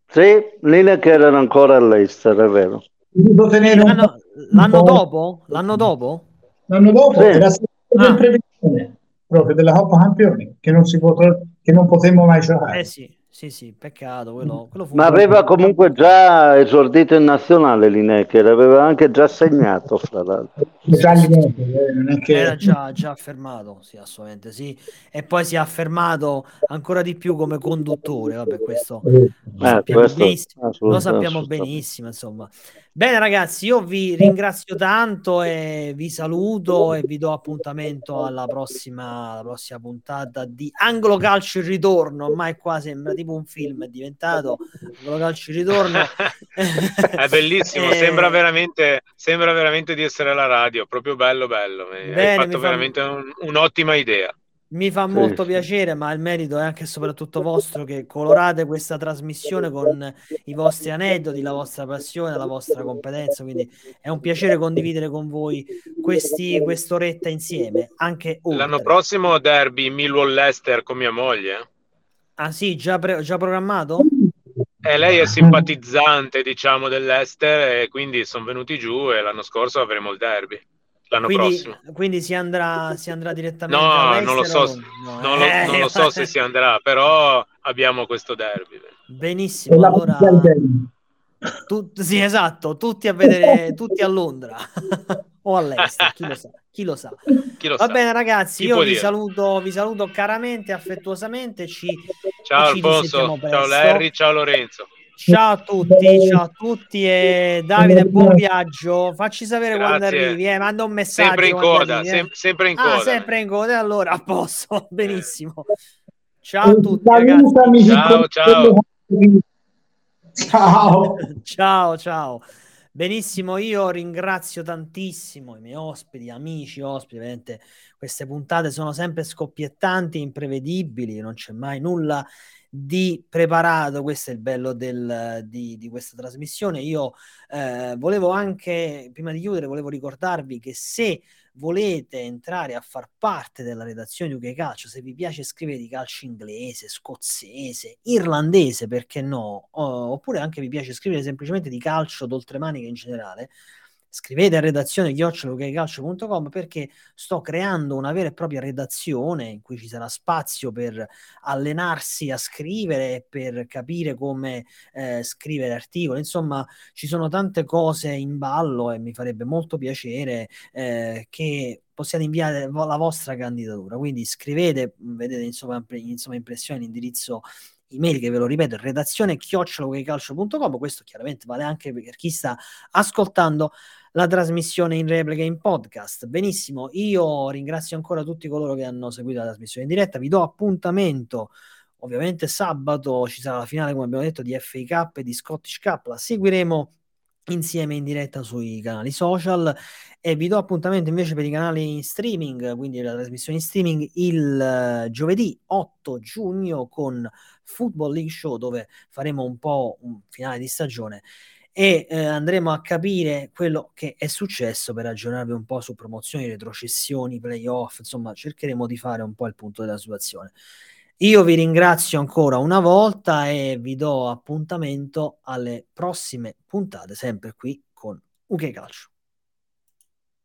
Sì, Lineker era ancora all'estero, è vero. L'anno, l'anno dopo? L'anno dopo? L'anno dopo sì. era ah. previsione proprio della Coppa Campioni che non, si potrà, che non potremmo mai giocare. Eh sì, sì, sì, peccato. Quello, quello Ma aveva comunque già esordito in nazionale Lineker, aveva anche già segnato fra l'altro. Già Lineker, non è che... Era già, già affermato, sì, assolutamente sì. E poi si è affermato ancora di più come conduttore, vabbè, questo lo eh, sappiamo, questo, benissimo, lo sappiamo benissimo, insomma. Bene ragazzi, io vi ringrazio tanto e vi saluto e vi do appuntamento alla prossima, alla prossima puntata di Anglo Calcio il ritorno, ormai qua sembra tipo un film, è diventato Anglo Calcio il ritorno. *laughs* è bellissimo, *laughs* e... sembra, veramente, sembra veramente di essere alla radio, proprio bello bello, Bene, hai fatto veramente fa... un, un'ottima idea. Mi fa molto sì. piacere, ma il merito è anche e soprattutto vostro che colorate questa trasmissione con i vostri aneddoti, la vostra passione, la vostra competenza. Quindi è un piacere condividere con voi questi, quest'oretta insieme. Anche oltre. L'anno prossimo derby Millwall-Leicester con mia moglie. Ah sì, già, pre- già programmato? Eh, lei è simpatizzante, diciamo, dell'Ester e quindi sono venuti giù e l'anno scorso avremo il derby l'anno quindi, prossimo. Quindi si andrà, si andrà direttamente No, non lo so, no, non, eh, lo, non lo so se si andrà, però abbiamo questo derby. Benissimo, allora... Tu, sì, esatto, tutti a vedere, tutti a Londra *laughs* o all'estero, chi lo sa. Chi lo sa. Chi lo Va sa. bene, ragazzi. Chi io vi saluto, vi saluto caramente, affettuosamente. Ci, ciao ci Alfonso, ciao Larry, ciao Lorenzo. Ciao a tutti, ciao a tutti e Davide, buon viaggio. Facci sapere Grazie. quando arrivi, eh, manda un messaggio. Sempre in coda, arrivi, eh. sem- sempre in ah, coda. Ah, sempre in coda, allora *laughs* a posto, benissimo. Ciao a tutti, ragazzi. Ciao, ciao. Ciao. *laughs* ciao, ciao. Benissimo, io ringrazio tantissimo i miei ospiti, amici, ospiti, ovviamente queste puntate sono sempre scoppiettanti, imprevedibili, non c'è mai nulla di preparato, questo è il bello del, di, di, questa trasmissione. Io eh, volevo anche, prima di chiudere, volevo ricordarvi che se volete entrare a far parte della redazione di UK Calcio, se vi piace scrivere di calcio inglese, scozzese, irlandese, perché no, oppure anche vi piace scrivere semplicemente di calcio d'oltremanica in generale, scrivete a redazione chiocciolocalcio.com perché sto creando una vera e propria redazione in cui ci sarà spazio per allenarsi a scrivere, per capire come eh, scrivere articoli, insomma ci sono tante cose in ballo e mi farebbe molto piacere eh, che possiate inviare la vostra candidatura. Quindi scrivete, vedete insomma, insomma impressioni, l'indirizzo email che ve lo ripeto, redazione chiocciolocalcio.com, questo chiaramente vale anche per chi sta ascoltando la trasmissione in replica in podcast. Benissimo, io ringrazio ancora tutti coloro che hanno seguito la trasmissione in diretta, vi do appuntamento ovviamente sabato ci sarà la finale come abbiamo detto di FA Cup e di Scottish Cup, la seguiremo insieme in diretta sui canali social e vi do appuntamento invece per i canali in streaming, quindi la trasmissione in streaming il uh, giovedì 8 giugno con Football League Show dove faremo un po' un finale di stagione e eh, andremo a capire quello che è successo per aggiornarvi un po' su promozioni, retrocessioni, playoff, insomma cercheremo di fare un po' il punto della situazione. Io vi ringrazio ancora una volta e vi do appuntamento alle prossime puntate, sempre qui con UK Calcio.